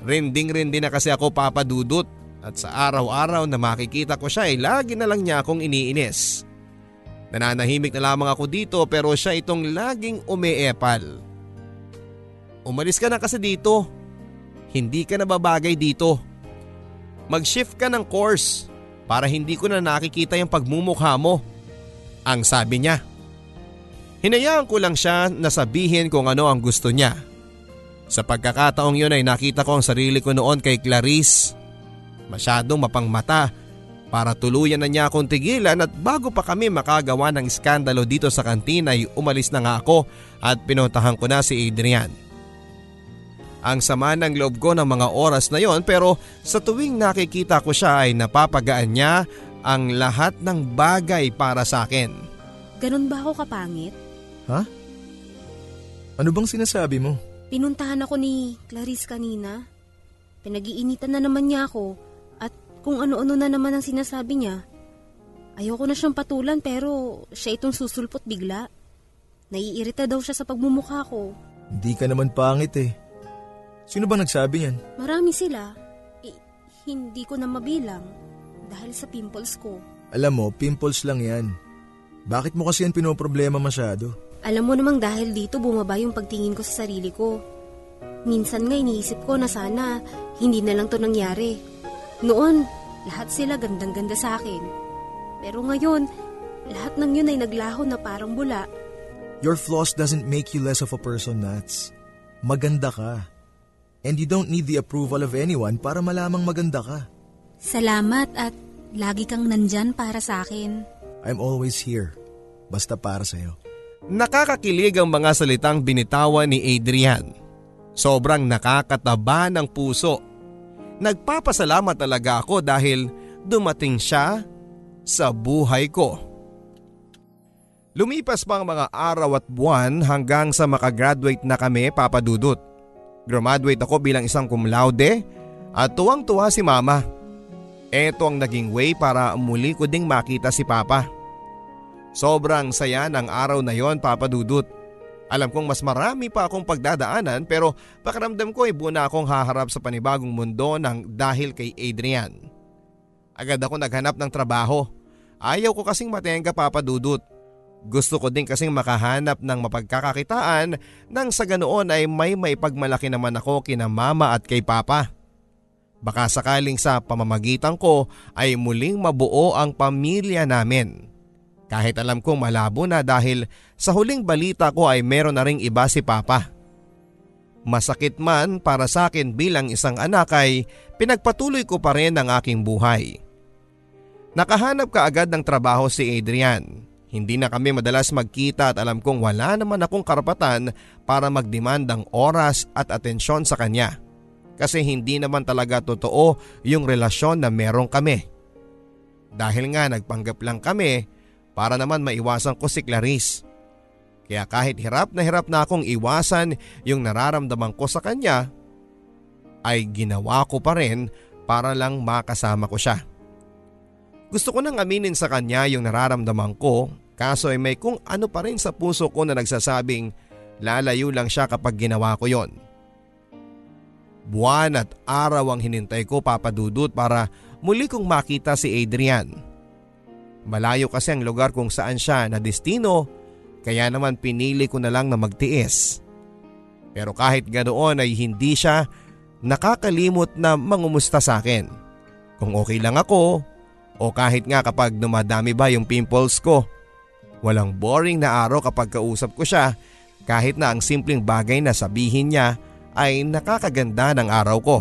Rinding-rindi na kasi ako papadudot at sa araw-araw na makikita ko siya ay lagi na lang niya akong iniinis. Nananahimik na lamang ako dito pero siya itong laging umeepal. Umalis ka na kasi dito. Hindi ka na babagay dito. Mag-shift ka ng course para hindi ko na nakikita yung pagmumukha mo. Ang sabi niya. Hinayaan ko lang siya na sabihin kung ano ang gusto niya. Sa pagkakataong yun ay nakita ko ang sarili ko noon kay Clarice. Masyadong mapangmata para tuluyan na niya akong tigilan at bago pa kami makagawa ng iskandalo dito sa kantina ay umalis na nga ako at pinuntahan ko na si Adrian. Ang sama ng loob ko ng mga oras na yon pero sa tuwing nakikita ko siya ay napapagaan niya ang lahat ng bagay para sa akin. Ganon ba ako kapangit? Ha? Ano bang sinasabi mo? Pinuntahan ako ni Clarice kanina. Pinag-iinitan na naman niya ako at kung ano-ano na naman ang sinasabi niya. Ayoko na siyang patulan pero siya itong susulpot bigla. Naiirita daw siya sa pagmumukha ko. Hindi ka naman pangit eh. Sino ba nagsabi yan? Marami sila. Eh, hindi ko na mabilang dahil sa pimples ko. Alam mo, pimples lang yan. Bakit mo kasi yan pinoproblema masyado? Alam mo namang dahil dito bumaba yung pagtingin ko sa sarili ko. Minsan nga iniisip ko na sana hindi na lang to nangyari. Noon, lahat sila gandang-ganda sa akin. Pero ngayon, lahat ng yun ay naglaho na parang bula. Your flaws doesn't make you less of a person, Nats. Maganda ka. And you don't need the approval of anyone para malamang maganda ka. Salamat at lagi kang nandyan para sa akin. I'm always here. Basta para sa'yo. Nakakakilig ang mga salitang binitawan ni Adrian. Sobrang nakakataba ng puso. Nagpapasalamat talaga ako dahil dumating siya sa buhay ko. Lumipas pa ang mga araw at buwan hanggang sa makagraduate na kami papadudot. Graduate ako bilang isang cum laude at tuwang-tuwa si mama. Ito ang naging way para muli ko ding makita si papa. Sobrang saya ng araw na yon papadudot. Alam kong mas marami pa akong pagdadaanan pero pakiramdam ko ay buo na akong haharap sa panibagong mundo ng dahil kay Adrian. Agad ako naghanap ng trabaho. Ayaw ko kasing matenga papadudot. Gusto ko din kasing makahanap ng mapagkakakitaan nang sa ganoon ay may may pagmalaki naman ako kina mama at kay papa. Baka sakaling sa pamamagitan ko ay muling mabuo ang pamilya namin. Kahit alam kong malabo na dahil sa huling balita ko ay meron na ring iba si Papa. Masakit man para sa akin bilang isang anak ay pinagpatuloy ko pa rin ang aking buhay. Nakahanap ka agad ng trabaho si Adrian. Hindi na kami madalas magkita at alam kong wala naman akong karapatan para magdemand ng oras at atensyon sa kanya. Kasi hindi naman talaga totoo yung relasyon na meron kami. Dahil nga nagpanggap lang kami para naman maiwasan ko si Clarice. Kaya kahit hirap na hirap na akong iwasan yung nararamdaman ko sa kanya, ay ginawa ko pa rin para lang makasama ko siya. Gusto ko nang aminin sa kanya yung nararamdaman ko kaso ay may kung ano pa rin sa puso ko na nagsasabing lalayo lang siya kapag ginawa ko yon. Buwan at araw ang hinintay ko papadudot para muli kong makita si Adrian. Malayo kasi ang lugar kung saan siya na destino kaya naman pinili ko na lang na magtiis. Pero kahit ganoon ay hindi siya nakakalimot na mangumusta sa akin. Kung okay lang ako o kahit nga kapag dumadami ba yung pimples ko. Walang boring na araw kapag kausap ko siya kahit na ang simpleng bagay na sabihin niya ay nakakaganda ng araw ko.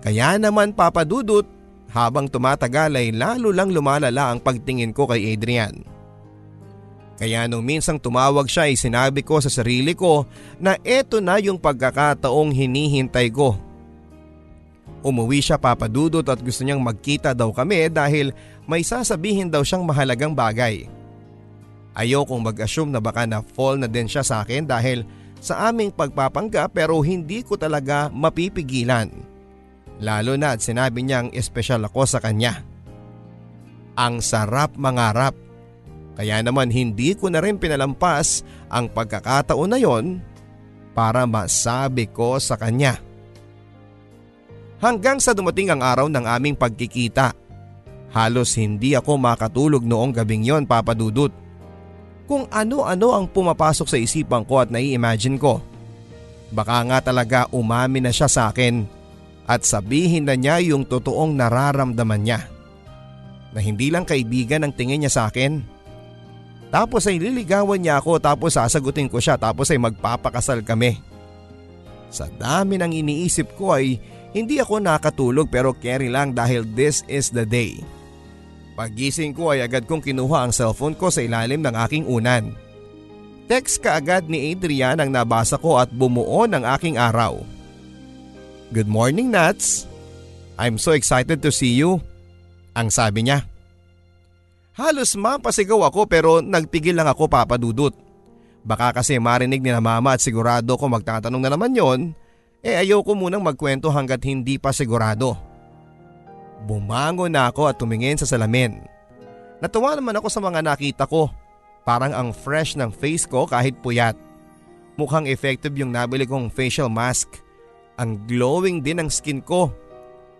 Kaya naman papadudot habang tumatagal ay lalo lang lumalala ang pagtingin ko kay Adrian. Kaya nung minsang tumawag siya ay sinabi ko sa sarili ko na eto na yung pagkakataong hinihintay ko. Umuwi siya papadudot at gusto niyang magkita daw kami dahil may sasabihin daw siyang mahalagang bagay. Ayokong mag-assume na baka na fall na din siya sa akin dahil sa aming pagpapangga pero hindi ko talaga mapipigilan. Lalo na at sinabi niyang espesyal ako sa kanya. Ang sarap mangarap. Kaya naman hindi ko na rin pinalampas ang pagkakataon na yon para masabi ko sa kanya. Hanggang sa dumating ang araw ng aming pagkikita. Halos hindi ako makatulog noong gabing yon papadudot. Kung ano-ano ang pumapasok sa isipan ko at nai-imagine ko. Baka nga talaga umami na siya sa akin at sabihin na niya yung totoong nararamdaman niya. Na hindi lang kaibigan ang tingin niya sa akin. Tapos ay liligawan niya ako tapos sasagutin ko siya tapos ay magpapakasal kami. Sa dami ng iniisip ko ay hindi ako nakatulog pero carry lang dahil this is the day. Pagising ko ay agad kong kinuha ang cellphone ko sa ilalim ng aking unan. Text ka agad ni Adrian ang nabasa ko at bumuo ng aking araw. Good morning Nats. I'm so excited to see you. Ang sabi niya. Halos mapasigaw ako pero nagpigil lang ako papadudot. Baka kasi marinig ni na mama at sigurado ko magtatanong na naman yon, eh ayaw ko munang magkwento hanggat hindi pa sigurado. Bumangon na ako at tumingin sa salamin. Natuwa naman ako sa mga nakita ko. Parang ang fresh ng face ko kahit puyat. Mukhang effective yung nabili kong facial mask. Ang glowing din ang skin ko.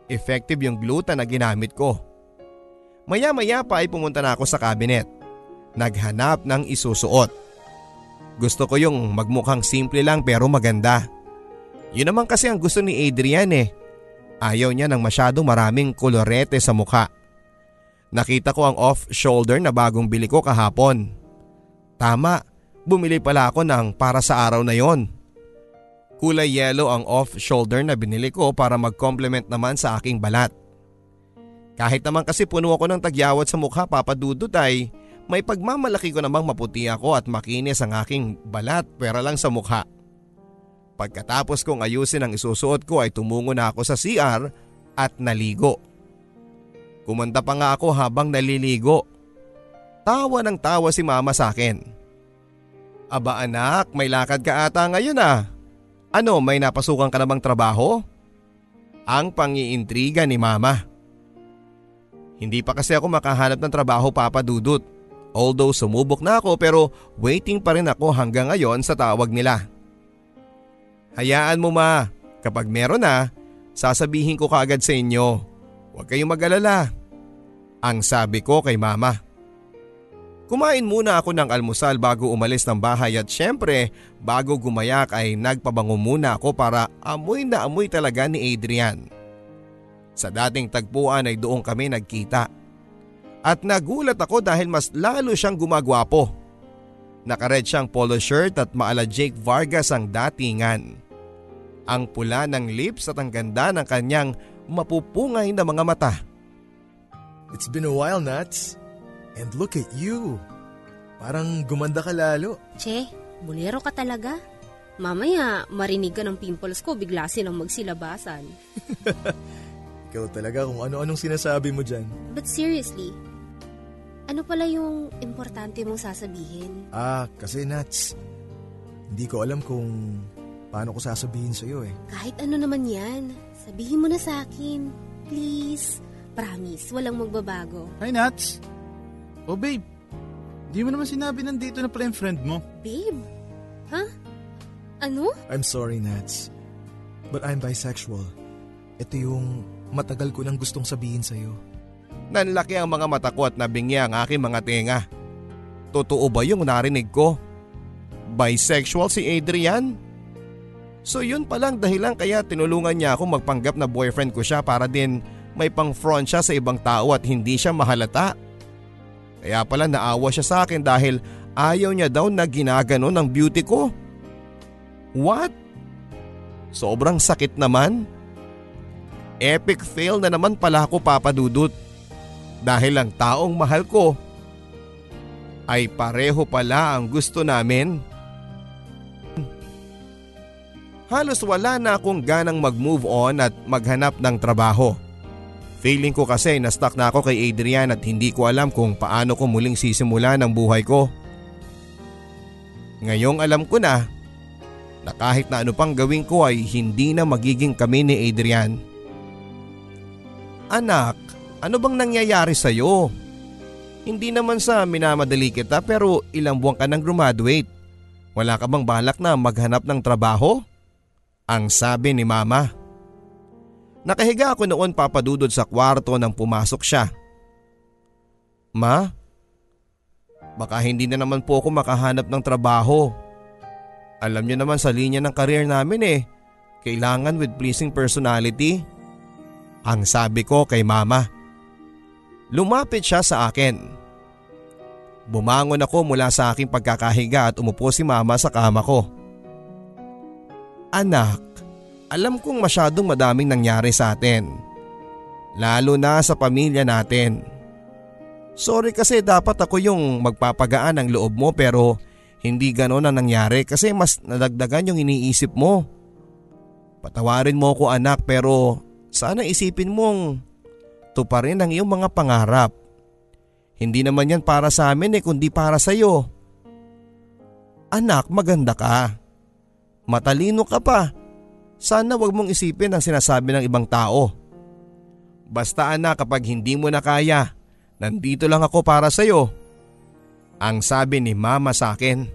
Effective yung gluta na ginamit ko. Maya maya pa ay pumunta na ako sa cabinet. Naghanap ng isusuot. Gusto ko yung magmukhang simple lang pero maganda. Yun naman kasi ang gusto ni Adrian eh. Ayaw niya ng masyadong maraming kolorete sa mukha. Nakita ko ang off-shoulder na bagong bili ko kahapon. Tama, bumili pala ako ng para sa araw na yon. Kulay yellow ang off-shoulder na binili ko para mag-complement naman sa aking balat. Kahit naman kasi puno ako ng tagyawat sa mukha papadudot ay may pagmamalaki ko namang maputi ako at makinis ang aking balat pera lang sa mukha. Pagkatapos kong ayusin ang isusuot ko ay tumungo na ako sa CR at naligo. Kumanta pa nga ako habang naliligo. Tawa ng tawa si mama sa akin. Aba anak, may lakad ka ata ngayon ah. Ano, may napasukan ka na bang trabaho? Ang pangiintriga ni mama. Hindi pa kasi ako makahanap ng trabaho Papa Dudut. Although sumubok na ako pero waiting pa rin ako hanggang ngayon sa tawag nila. Hayaan mo ma, kapag meron na, sasabihin ko kaagad sa inyo. Huwag kayong mag-alala. Ang sabi ko kay mama. Kumain muna ako ng almusal bago umalis ng bahay at syempre bago gumayak ay nagpabango muna ako para amoy na amoy talaga ni Adrian. Sa dating tagpuan ay doon kami nagkita. At nagulat ako dahil mas lalo siyang gumagwapo. Nakared siyang polo shirt at maala Jake Vargas ang datingan. Ang pula ng lips at ang ganda ng kanyang mapupungay na mga mata. It's been a while, Nats. And look at you. Parang gumanda ka lalo. Che, bulero ka talaga. Mamaya, marinig ka ng pimples ko, bigla silang magsilabasan. (laughs) Ikaw talaga kung ano-anong sinasabi mo dyan. But seriously, ano pala yung importante mong sasabihin? Ah, kasi Nats, hindi ko alam kung paano ko sasabihin sa'yo eh. Kahit ano naman yan, sabihin mo na sa akin. Please. Promise, walang magbabago. Hi, Nats. Oh, babe. Di mo naman sinabi nandito na pala yung friend mo. Babe? Ha? Ano? I'm sorry, Nats. But I'm bisexual. Ito yung matagal ko nang gustong sabihin sa'yo. Nanlaki ang mga mata ko at nabingi ang aking mga tenga. Totoo ba yung narinig ko? Bisexual si Adrian? So yun palang dahilan kaya tinulungan niya ako magpanggap na boyfriend ko siya para din may pang front siya sa ibang tao at hindi siya mahalata. Kaya pala naawa siya sa akin dahil ayaw niya daw na ginaganon ang beauty ko. What? Sobrang sakit naman. Epic fail na naman pala ako papadudot. Dahil ang taong mahal ko ay pareho pala ang gusto namin. Halos wala na akong ganang mag-move on at maghanap ng trabaho. Feeling ko kasi na-stuck na ako kay Adrian at hindi ko alam kung paano ko muling sisimula ng buhay ko. Ngayong alam ko na na kahit na ano pang gawin ko ay hindi na magiging kami ni Adrian. Anak, ano bang nangyayari sa iyo? Hindi naman sa minamadali kita pero ilang buwan ka nang graduate. Wala ka bang balak na maghanap ng trabaho? Ang sabi ni mama. Nakahiga ako noon papadudod sa kwarto nang pumasok siya. Ma? Baka hindi na naman po ako makahanap ng trabaho. Alam niyo naman sa linya ng karir namin eh, kailangan with pleasing personality. Ang sabi ko kay mama. Lumapit siya sa akin. Bumangon ako mula sa aking pagkakahiga at umupo si mama sa kama ko. Anak, alam kong masyadong madaming nangyari sa atin. Lalo na sa pamilya natin. Sorry kasi dapat ako yung magpapagaan ng loob mo pero hindi ganon ang nangyari kasi mas nadagdagan yung iniisip mo. Patawarin mo ko anak pero sana isipin mong tuparin ang iyong mga pangarap. Hindi naman yan para sa amin eh kundi para sa iyo. Anak maganda ka. Matalino ka pa. Sana wag mong isipin ang sinasabi ng ibang tao. Basta anak kapag hindi mo na kaya, nandito lang ako para sa iyo. Ang sabi ni mama sa akin.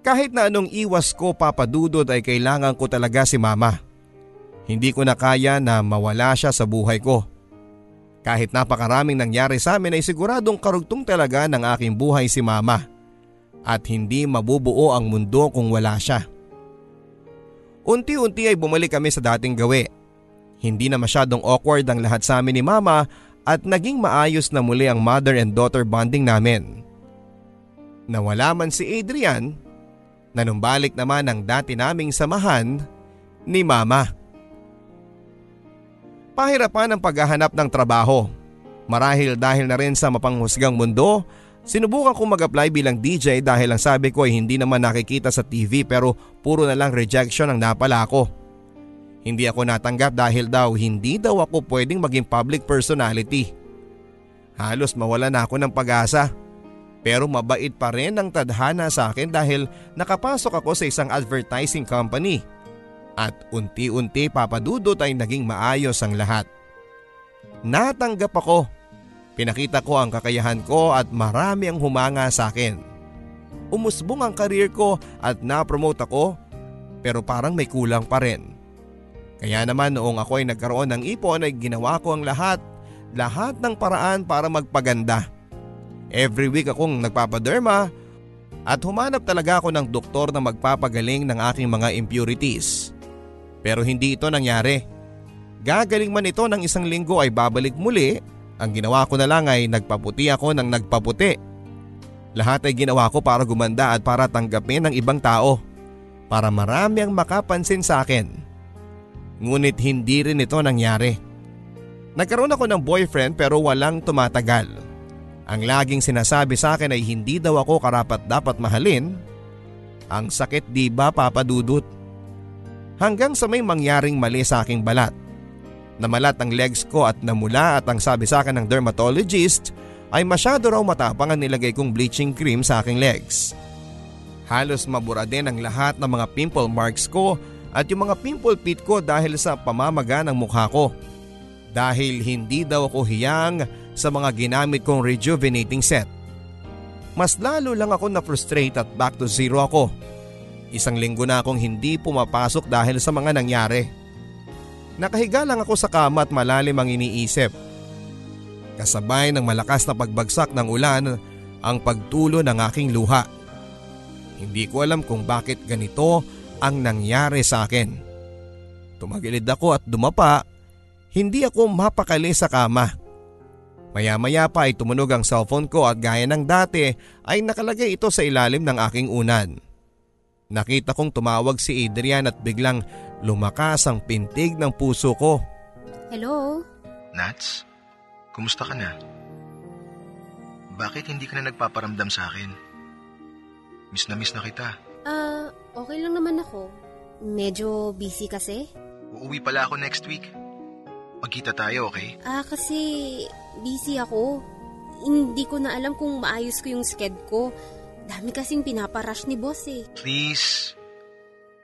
Kahit na anong iwas ko papadudod ay kailangan ko talaga si mama. Hindi ko na kaya na mawala siya sa buhay ko. Kahit napakaraming nangyari sa amin ay siguradong karugtong talaga ng aking buhay si mama. At hindi mabubuo ang mundo kung wala siya. Unti-unti ay bumalik kami sa dating gawi. Hindi na masyadong awkward ang lahat sa amin ni mama at naging maayos na muli ang mother and daughter bonding namin. Nawala man si Adrian, nanumbalik naman ang dati naming samahan ni Mama. Pahirapan ang paghahanap ng trabaho. Marahil dahil na rin sa mapanghusgang mundo, sinubukan kong mag-apply bilang DJ dahil ang sabi ko ay hindi naman nakikita sa TV pero puro na lang rejection ang napala ko. Hindi ako natanggap dahil daw hindi daw ako pwedeng maging public personality. Halos mawala na ako ng pag-asa. Pero mabait pa rin ang tadhana sa akin dahil nakapasok ako sa isang advertising company. At unti-unti papadudot ay naging maayos ang lahat. Natanggap ako. Pinakita ko ang kakayahan ko at marami ang humanga sa akin. Umusbong ang karir ko at na-promote ako pero parang may kulang pa rin. Kaya naman noong ako ay nagkaroon ng ipon ay ginawa ko ang lahat, lahat ng paraan para magpaganda. Every week akong nagpapaderma at humanap talaga ako ng doktor na magpapagaling ng aking mga impurities. Pero hindi ito nangyari. Gagaling man ito ng isang linggo ay babalik muli, ang ginawa ko na lang ay nagpaputi ako ng nagpaputi. Lahat ay ginawa ko para gumanda at para tanggapin ng ibang tao. Para marami ang makapansin sa akin. Ngunit hindi rin ito nangyari. Nagkaroon ako ng boyfriend pero walang tumatagal. Ang laging sinasabi sa akin ay hindi daw ako karapat dapat mahalin. Ang sakit di ba papadudot? Hanggang sa may mangyaring mali sa aking balat. Namalat ang legs ko at namula at ang sabi sa akin ng dermatologist ay masyado raw matapang ang nilagay kong bleaching cream sa aking legs. Halos mabura din ang lahat ng mga pimple marks ko at yung mga pimple pit ko dahil sa pamamaga ng mukha ko. Dahil hindi daw ako hiyang sa mga ginamit kong rejuvenating set. Mas lalo lang ako na-frustrate at back to zero ako. Isang linggo na akong hindi pumapasok dahil sa mga nangyari. Nakahiga lang ako sa kama at malalim ang iniisip. Kasabay ng malakas na pagbagsak ng ulan ang pagtulo ng aking luha. Hindi ko alam kung bakit ganito ang nangyari sa akin. Tumagilid ako at dumapa, hindi ako mapakali sa kama. Maya-maya pa ay tumunog ang cellphone ko at gaya ng dati ay nakalagay ito sa ilalim ng aking unan. Nakita kong tumawag si Adrian at biglang lumakas ang pintig ng puso ko. Hello? Nats, kumusta ka na? Bakit hindi ka na nagpaparamdam sa akin? Miss na miss na kita. Ah, okay lang naman ako. Medyo busy kasi. Uuwi pala ako next week. Magkita tayo, okay? Ah, kasi busy ako. Hindi ko na alam kung maayos ko yung sked ko. Dami kasing pinaparash ni boss eh. Please.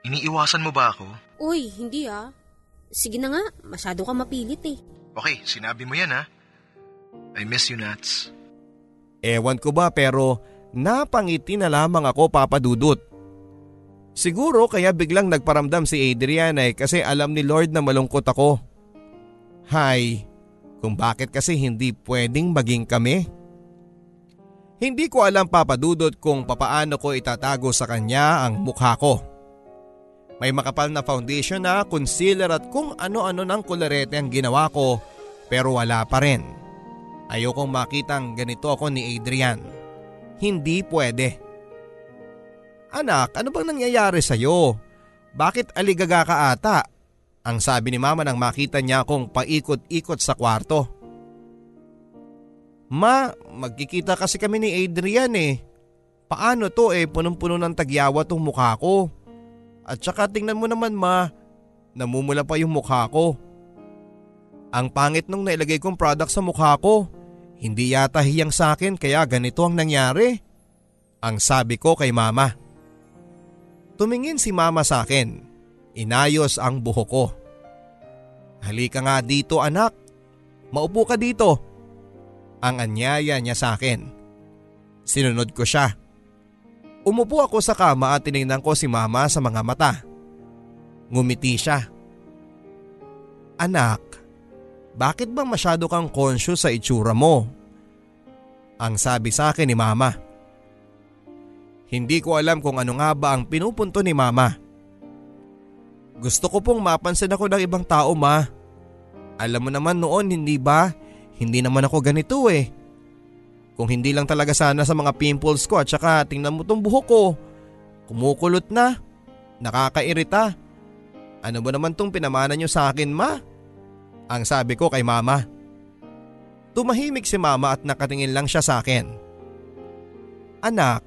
Iniiwasan mo ba ako? Uy, hindi ah. Sige na nga, masyado ka mapilit eh. Okay, sinabi mo yan ha. I miss you, Nats. Ewan ko ba pero napangiti na lamang ako papadudot. Siguro kaya biglang nagparamdam si Adrian ay kasi alam ni Lord na malungkot ako. Hay, kung bakit kasi hindi pwedeng maging kami. Hindi ko alam papadudot kung papaano ko itatago sa kanya ang mukha ko. May makapal na foundation na concealer at kung ano-ano ng kularete ang ginawa ko pero wala pa rin. Ayokong makitang ganito ako ni Adrian. Hindi pwede. Anak, ano bang nangyayari sa'yo? Bakit aligaga ka ata? Ang sabi ni mama nang makita niya akong paikot-ikot sa kwarto. Ma, magkikita kasi kami ni Adrian eh. Paano to eh punong-puno ng tagyawa tong mukha ko. At saka tingnan mo naman ma, namumula pa yung mukha ko. Ang pangit nung nailagay kong product sa mukha ko. Hindi yata hiyang sa akin kaya ganito ang nangyari. Ang sabi ko kay mama. Tumingin si mama sa akin. Inayos ang buho ko. Halika nga dito anak. Maupo ka dito. Ang anyaya niya sa akin. Sinunod ko siya. Umupo ako sa kama at tinignan ko si mama sa mga mata. Ngumiti siya. Anak, bakit ba masyado kang conscious sa itsura mo? Ang sabi sa akin ni mama. Hindi ko alam kung ano nga ba ang pinupunto ni mama. Gusto ko pong mapansin ako ng ibang tao ma. Alam mo naman noon hindi ba? Hindi naman ako ganito eh. Kung hindi lang talaga sana sa mga pimples ko at saka tingnan mo tong buhok ko. Kumukulot na. Nakakairita. Ano ba naman tong pinamana nyo sa akin ma? Ang sabi ko kay mama. Tumahimik si mama at nakatingin lang siya sa akin. Anak,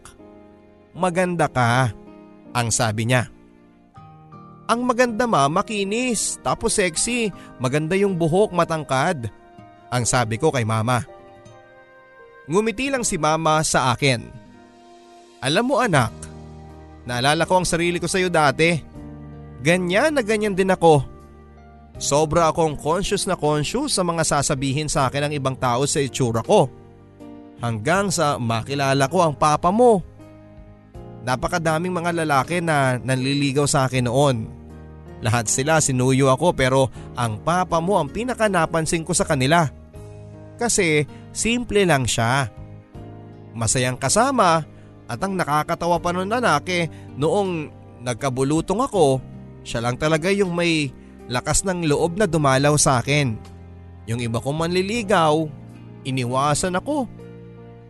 maganda ka. Ang sabi niya. Ang maganda ma, makinis, tapos sexy, maganda yung buhok, matangkad. Ang sabi ko kay mama. Ngumiti lang si mama sa akin. Alam mo anak, naalala ko ang sarili ko sa iyo dati. Ganyan na ganyan din ako. Sobra akong conscious na conscious sa mga sasabihin sa akin ng ibang tao sa itsura ko. Hanggang sa makilala ko ang papa mo. Napakadaming mga lalaki na nanliligaw sa akin noon. Lahat sila sinuyo ako pero ang papa mo ang pinaka napansin ko sa kanila. Kasi simple lang siya. Masayang kasama at ang nakakatawa pa nun anak eh noong nagkabulutong ako, siya lang talaga yung may lakas ng loob na dumalaw sa akin. Yung iba kong manliligaw, iniwasan ako.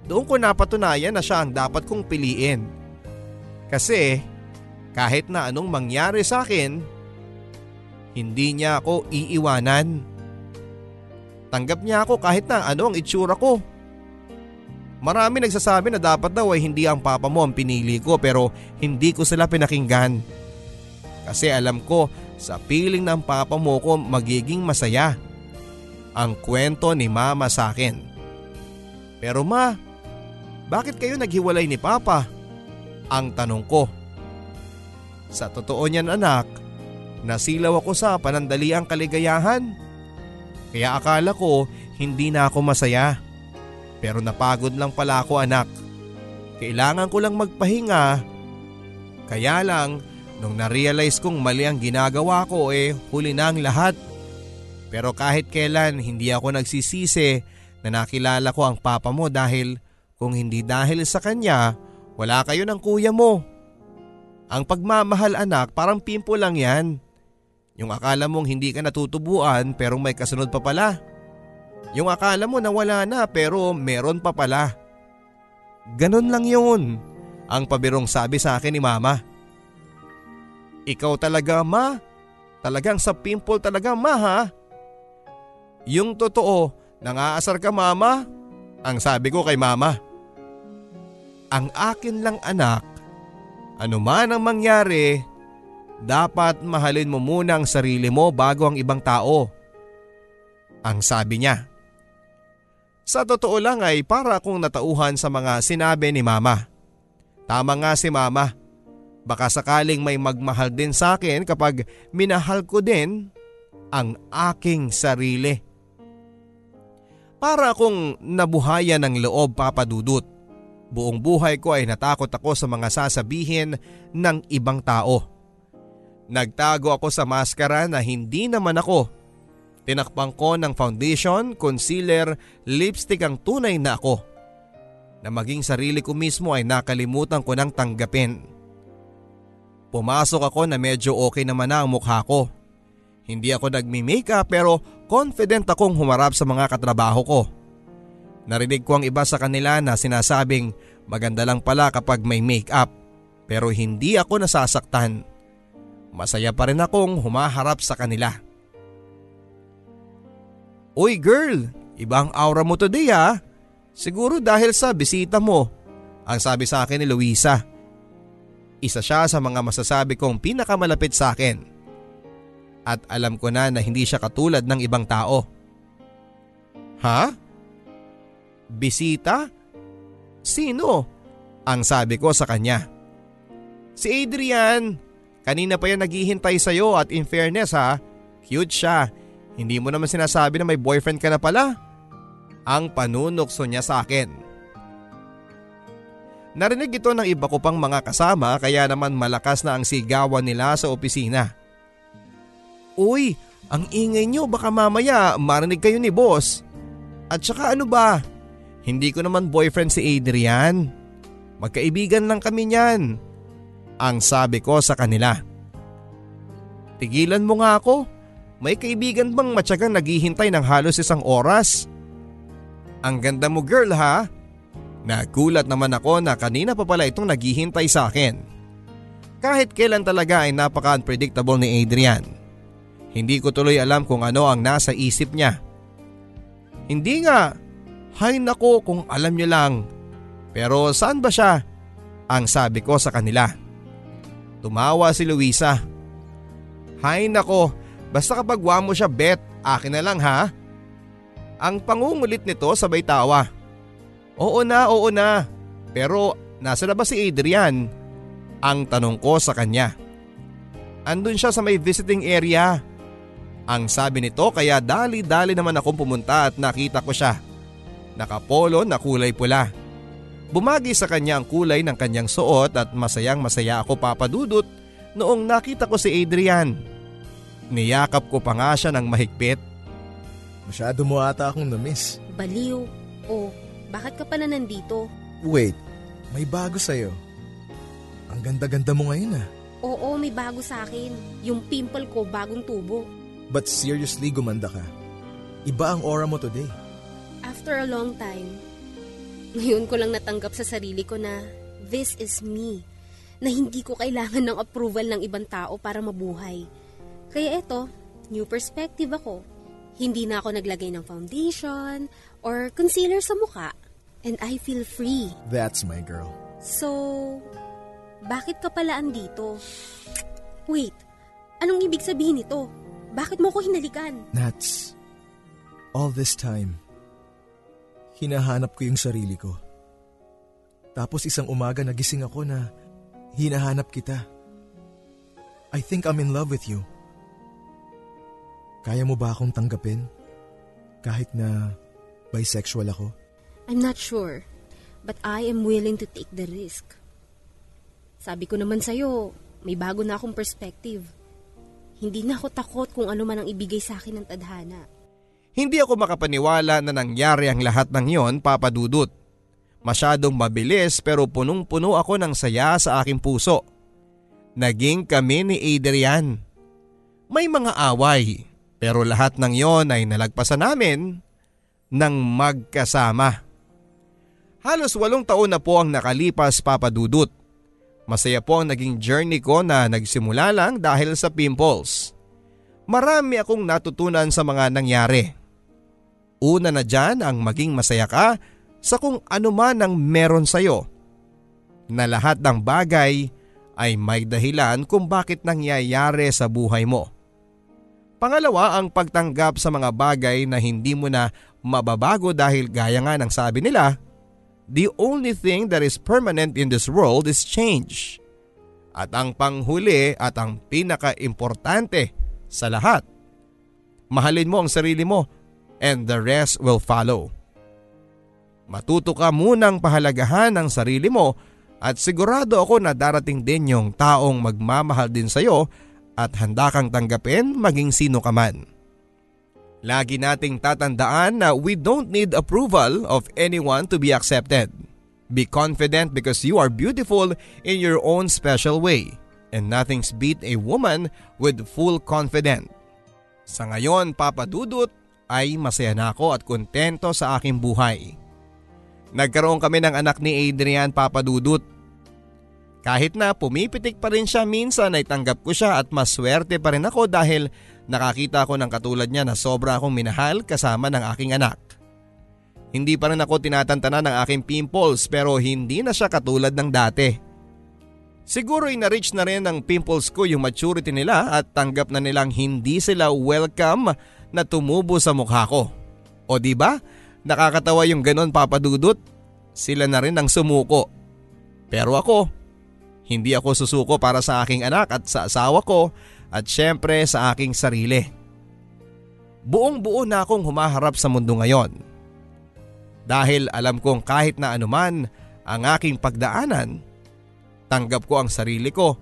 Doon ko napatunayan na siya ang dapat kong piliin. Kasi kahit na anong mangyari sa akin, hindi niya ako iiwanan. Tanggap niya ako kahit na ano ang itsura ko. Marami nagsasabi na dapat daw ay hindi ang papa mo ang pinili ko pero hindi ko sila pinakinggan. Kasi alam ko sa piling ng papa mo ko magiging masaya. Ang kwento ni mama sa akin. Pero ma, bakit kayo naghiwalay ni papa? Ang tanong ko. Sa totoo niyan anak, Nasilaw ako sa panandaliang kaligayahan. Kaya akala ko hindi na ako masaya. Pero napagod lang pala ako anak. Kailangan ko lang magpahinga. Kaya lang, nung narealize kong mali ang ginagawa ko eh huli na ang lahat. Pero kahit kailan hindi ako nagsisisi na nakilala ko ang papa mo dahil kung hindi dahil sa kanya, wala kayo ng kuya mo. Ang pagmamahal anak parang pimpo lang yan. Yung akala mong hindi ka natutubuan pero may kasunod pa pala. Yung akala mo na wala na pero meron pa pala. Ganon lang yun. Ang pabirong sabi sa akin ni mama. Ikaw talaga ma? Talagang sa pimple talaga ma ha? Yung totoo, nangaasar ka mama? Ang sabi ko kay mama. Ang akin lang anak, ano man ang mangyari, dapat mahalin mo muna ang sarili mo bago ang ibang tao. Ang sabi niya. Sa totoo lang ay para akong natauhan sa mga sinabi ni mama. Tama nga si mama. Baka sakaling may magmahal din sa akin kapag minahal ko din ang aking sarili. Para akong nabuhayan ng loob papadudot. Buong buhay ko ay natakot ako sa mga sasabihin ng ibang tao. Nagtago ako sa maskara na hindi naman ako. Tinakpang ko ng foundation, concealer, lipstick ang tunay na ako. Na maging sarili ko mismo ay nakalimutan ko nang tanggapin. Pumasok ako na medyo okay naman na ang mukha ko. Hindi ako nagmi-makeup pero confident akong humarap sa mga katrabaho ko. Narinig ko ang iba sa kanila na sinasabing maganda lang pala kapag may makeup pero hindi ako nasasaktan. Masaya pa rin akong humaharap sa kanila. Uy girl, ibang aura mo today ha. Siguro dahil sa bisita mo, ang sabi sa akin ni Luisa. Isa siya sa mga masasabi kong pinakamalapit sa akin. At alam ko na na hindi siya katulad ng ibang tao. Ha? Bisita? Sino? Ang sabi ko sa kanya. Si Adrian, Kanina pa yan naghihintay sa'yo at in fairness ha, cute siya. Hindi mo naman sinasabi na may boyfriend ka na pala. Ang panunokso niya sa akin. Narinig ito ng iba ko pang mga kasama kaya naman malakas na ang sigawan nila sa opisina. Uy, ang ingay nyo baka mamaya marinig kayo ni boss. At saka ano ba? Hindi ko naman boyfriend si Adrian. Magkaibigan lang kami niyan ang sabi ko sa kanila. Tigilan mo nga ako. May kaibigan bang matyagang naghihintay ng halos isang oras? Ang ganda mo girl ha? Nagulat naman ako na kanina pa pala itong naghihintay sa akin. Kahit kailan talaga ay napaka-unpredictable ni Adrian. Hindi ko tuloy alam kung ano ang nasa isip niya. Hindi nga, hay nako kung alam niyo lang. Pero saan ba siya? Ang sabi ko sa kanila. Tumawa si Luisa. Hay nako, basta kapag mo siya bet, akin na lang ha. Ang pangungulit nito sabay tawa. Oo na, oo na. Pero nasa na ba si Adrian? Ang tanong ko sa kanya. Andun siya sa may visiting area. Ang sabi nito kaya dali-dali naman akong pumunta at nakita ko siya. Nakapolo na kulay pula. Bumagi sa kanya ang kulay ng kanyang suot at masayang masaya ako papadudot noong nakita ko si Adrian. Niyakap ko pa nga siya ng mahigpit. Masyado mo ata akong namiss. Baliw. O, bakit ka pala nandito? Wait, may bago sa'yo. Ang ganda-ganda mo ngayon ah. Oo, may bago sa akin. Yung pimple ko bagong tubo. But seriously, gumanda ka. Iba ang aura mo today. After a long time, ngayon ko lang natanggap sa sarili ko na this is me. Na hindi ko kailangan ng approval ng ibang tao para mabuhay. Kaya eto, new perspective ako. Hindi na ako naglagay ng foundation or concealer sa muka. And I feel free. That's my girl. So, bakit ka pala andito? Wait, anong ibig sabihin nito? Bakit mo ko hinalikan? Nats, all this time, hinahanap ko yung sarili ko. Tapos isang umaga nagising ako na hinahanap kita. I think I'm in love with you. Kaya mo ba akong tanggapin? Kahit na bisexual ako? I'm not sure, but I am willing to take the risk. Sabi ko naman sa'yo, may bago na akong perspective. Hindi na ako takot kung ano man ang ibigay sa akin ng tadhana. Hindi ako makapaniwala na nangyari ang lahat ng yon, Papa Dudut. Masyadong mabilis pero punong-puno ako ng saya sa aking puso. Naging kami ni Adrian. May mga away pero lahat ng yon ay nalagpasan namin ng magkasama. Halos walong taon na po ang nakalipas Papa Dudut. Masaya po ang naging journey ko na nagsimula lang dahil sa pimples. Marami akong natutunan sa mga nangyari. Una na dyan ang maging masaya ka sa kung ano man ang meron sa'yo. Na lahat ng bagay ay may dahilan kung bakit nangyayari sa buhay mo. Pangalawa ang pagtanggap sa mga bagay na hindi mo na mababago dahil gaya nga ng sabi nila, the only thing that is permanent in this world is change. At ang panghuli at ang pinaka-importante sa lahat, mahalin mo ang sarili mo and the rest will follow. Matuto ka munang pahalagahan ang sarili mo at sigurado ako na darating din yung taong magmamahal din sa iyo at handa kang tanggapin maging sino ka man. Lagi nating tatandaan na we don't need approval of anyone to be accepted. Be confident because you are beautiful in your own special way and nothing's beat a woman with full confidence. Sa ngayon, Papa Dudut, ay masaya na ako at kontento sa aking buhay. Nagkaroon kami ng anak ni Adrian Papadudut. Kahit na pumipitik pa rin siya minsan ay tanggap ko siya at maswerte pa rin ako dahil nakakita ko ng katulad niya na sobra akong minahal kasama ng aking anak. Hindi pa rin ako tinatantana ng aking pimples pero hindi na siya katulad ng dati. Siguro ay na-reach na rin ng pimples ko yung maturity nila at tanggap na nilang hindi sila welcome na tumubo sa mukha ko. O di ba? Nakakatawa yung ganon papadudot. Sila na rin ang sumuko. Pero ako, hindi ako susuko para sa aking anak at sa asawa ko at syempre sa aking sarili. Buong buo na akong humaharap sa mundo ngayon. Dahil alam kong kahit na anuman ang aking pagdaanan, tanggap ko ang sarili ko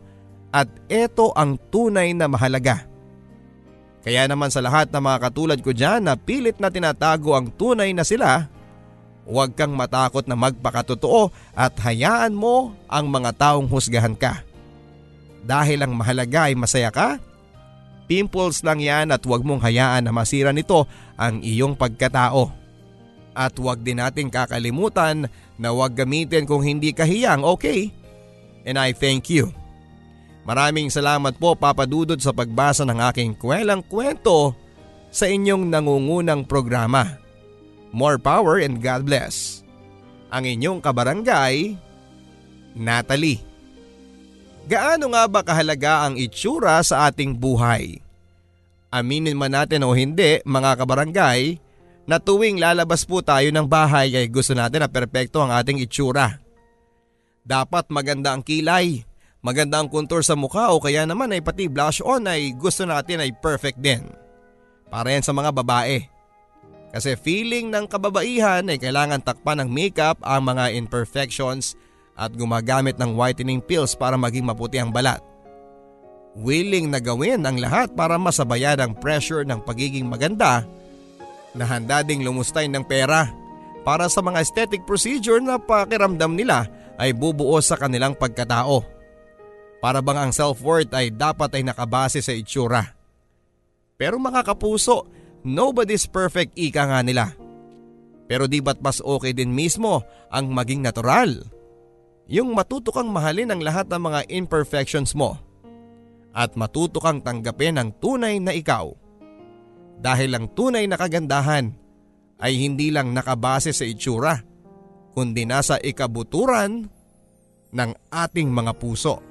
at ito ang tunay na mahalaga. Kaya naman sa lahat ng mga katulad ko dyan na pilit na tinatago ang tunay na sila, huwag kang matakot na magpakatotoo at hayaan mo ang mga taong husgahan ka. Dahil ang mahalaga ay masaya ka, pimples lang yan at huwag mong hayaan na masira nito ang iyong pagkatao. At huwag din nating kakalimutan na huwag gamitin kung hindi kahiyang, okay? And I thank you. Maraming salamat po Papa Dudod sa pagbasa ng aking kwelang kwento sa inyong nangungunang programa. More power and God bless. Ang inyong kabarangay, Natalie. Gaano nga ba kahalaga ang itsura sa ating buhay? Aminin man natin o hindi mga kabarangay na tuwing lalabas po tayo ng bahay ay gusto natin na perpekto ang ating itsura. Dapat maganda ang kilay, maganda ang kontur sa mukha o kaya naman ay pati blush on ay gusto natin ay perfect din. Para yan sa mga babae. Kasi feeling ng kababaihan ay kailangan takpan ng makeup ang mga imperfections at gumagamit ng whitening pills para maging maputi ang balat. Willing na gawin ang lahat para masabayan ang pressure ng pagiging maganda na handa ding lumustay ng pera para sa mga aesthetic procedure na pakiramdam nila ay bubuo sa kanilang pagkatao. Para bang ang self-worth ay dapat ay nakabase sa itsura. Pero mga kapuso, nobody's perfect ika nga nila. Pero di ba't mas okay din mismo ang maging natural? Yung matuto kang mahalin ang lahat ng mga imperfections mo at matuto kang tanggapin ang tunay na ikaw dahil ang tunay na kagandahan ay hindi lang nakabase sa itsura, kundi nasa ikabuturan ng ating mga puso.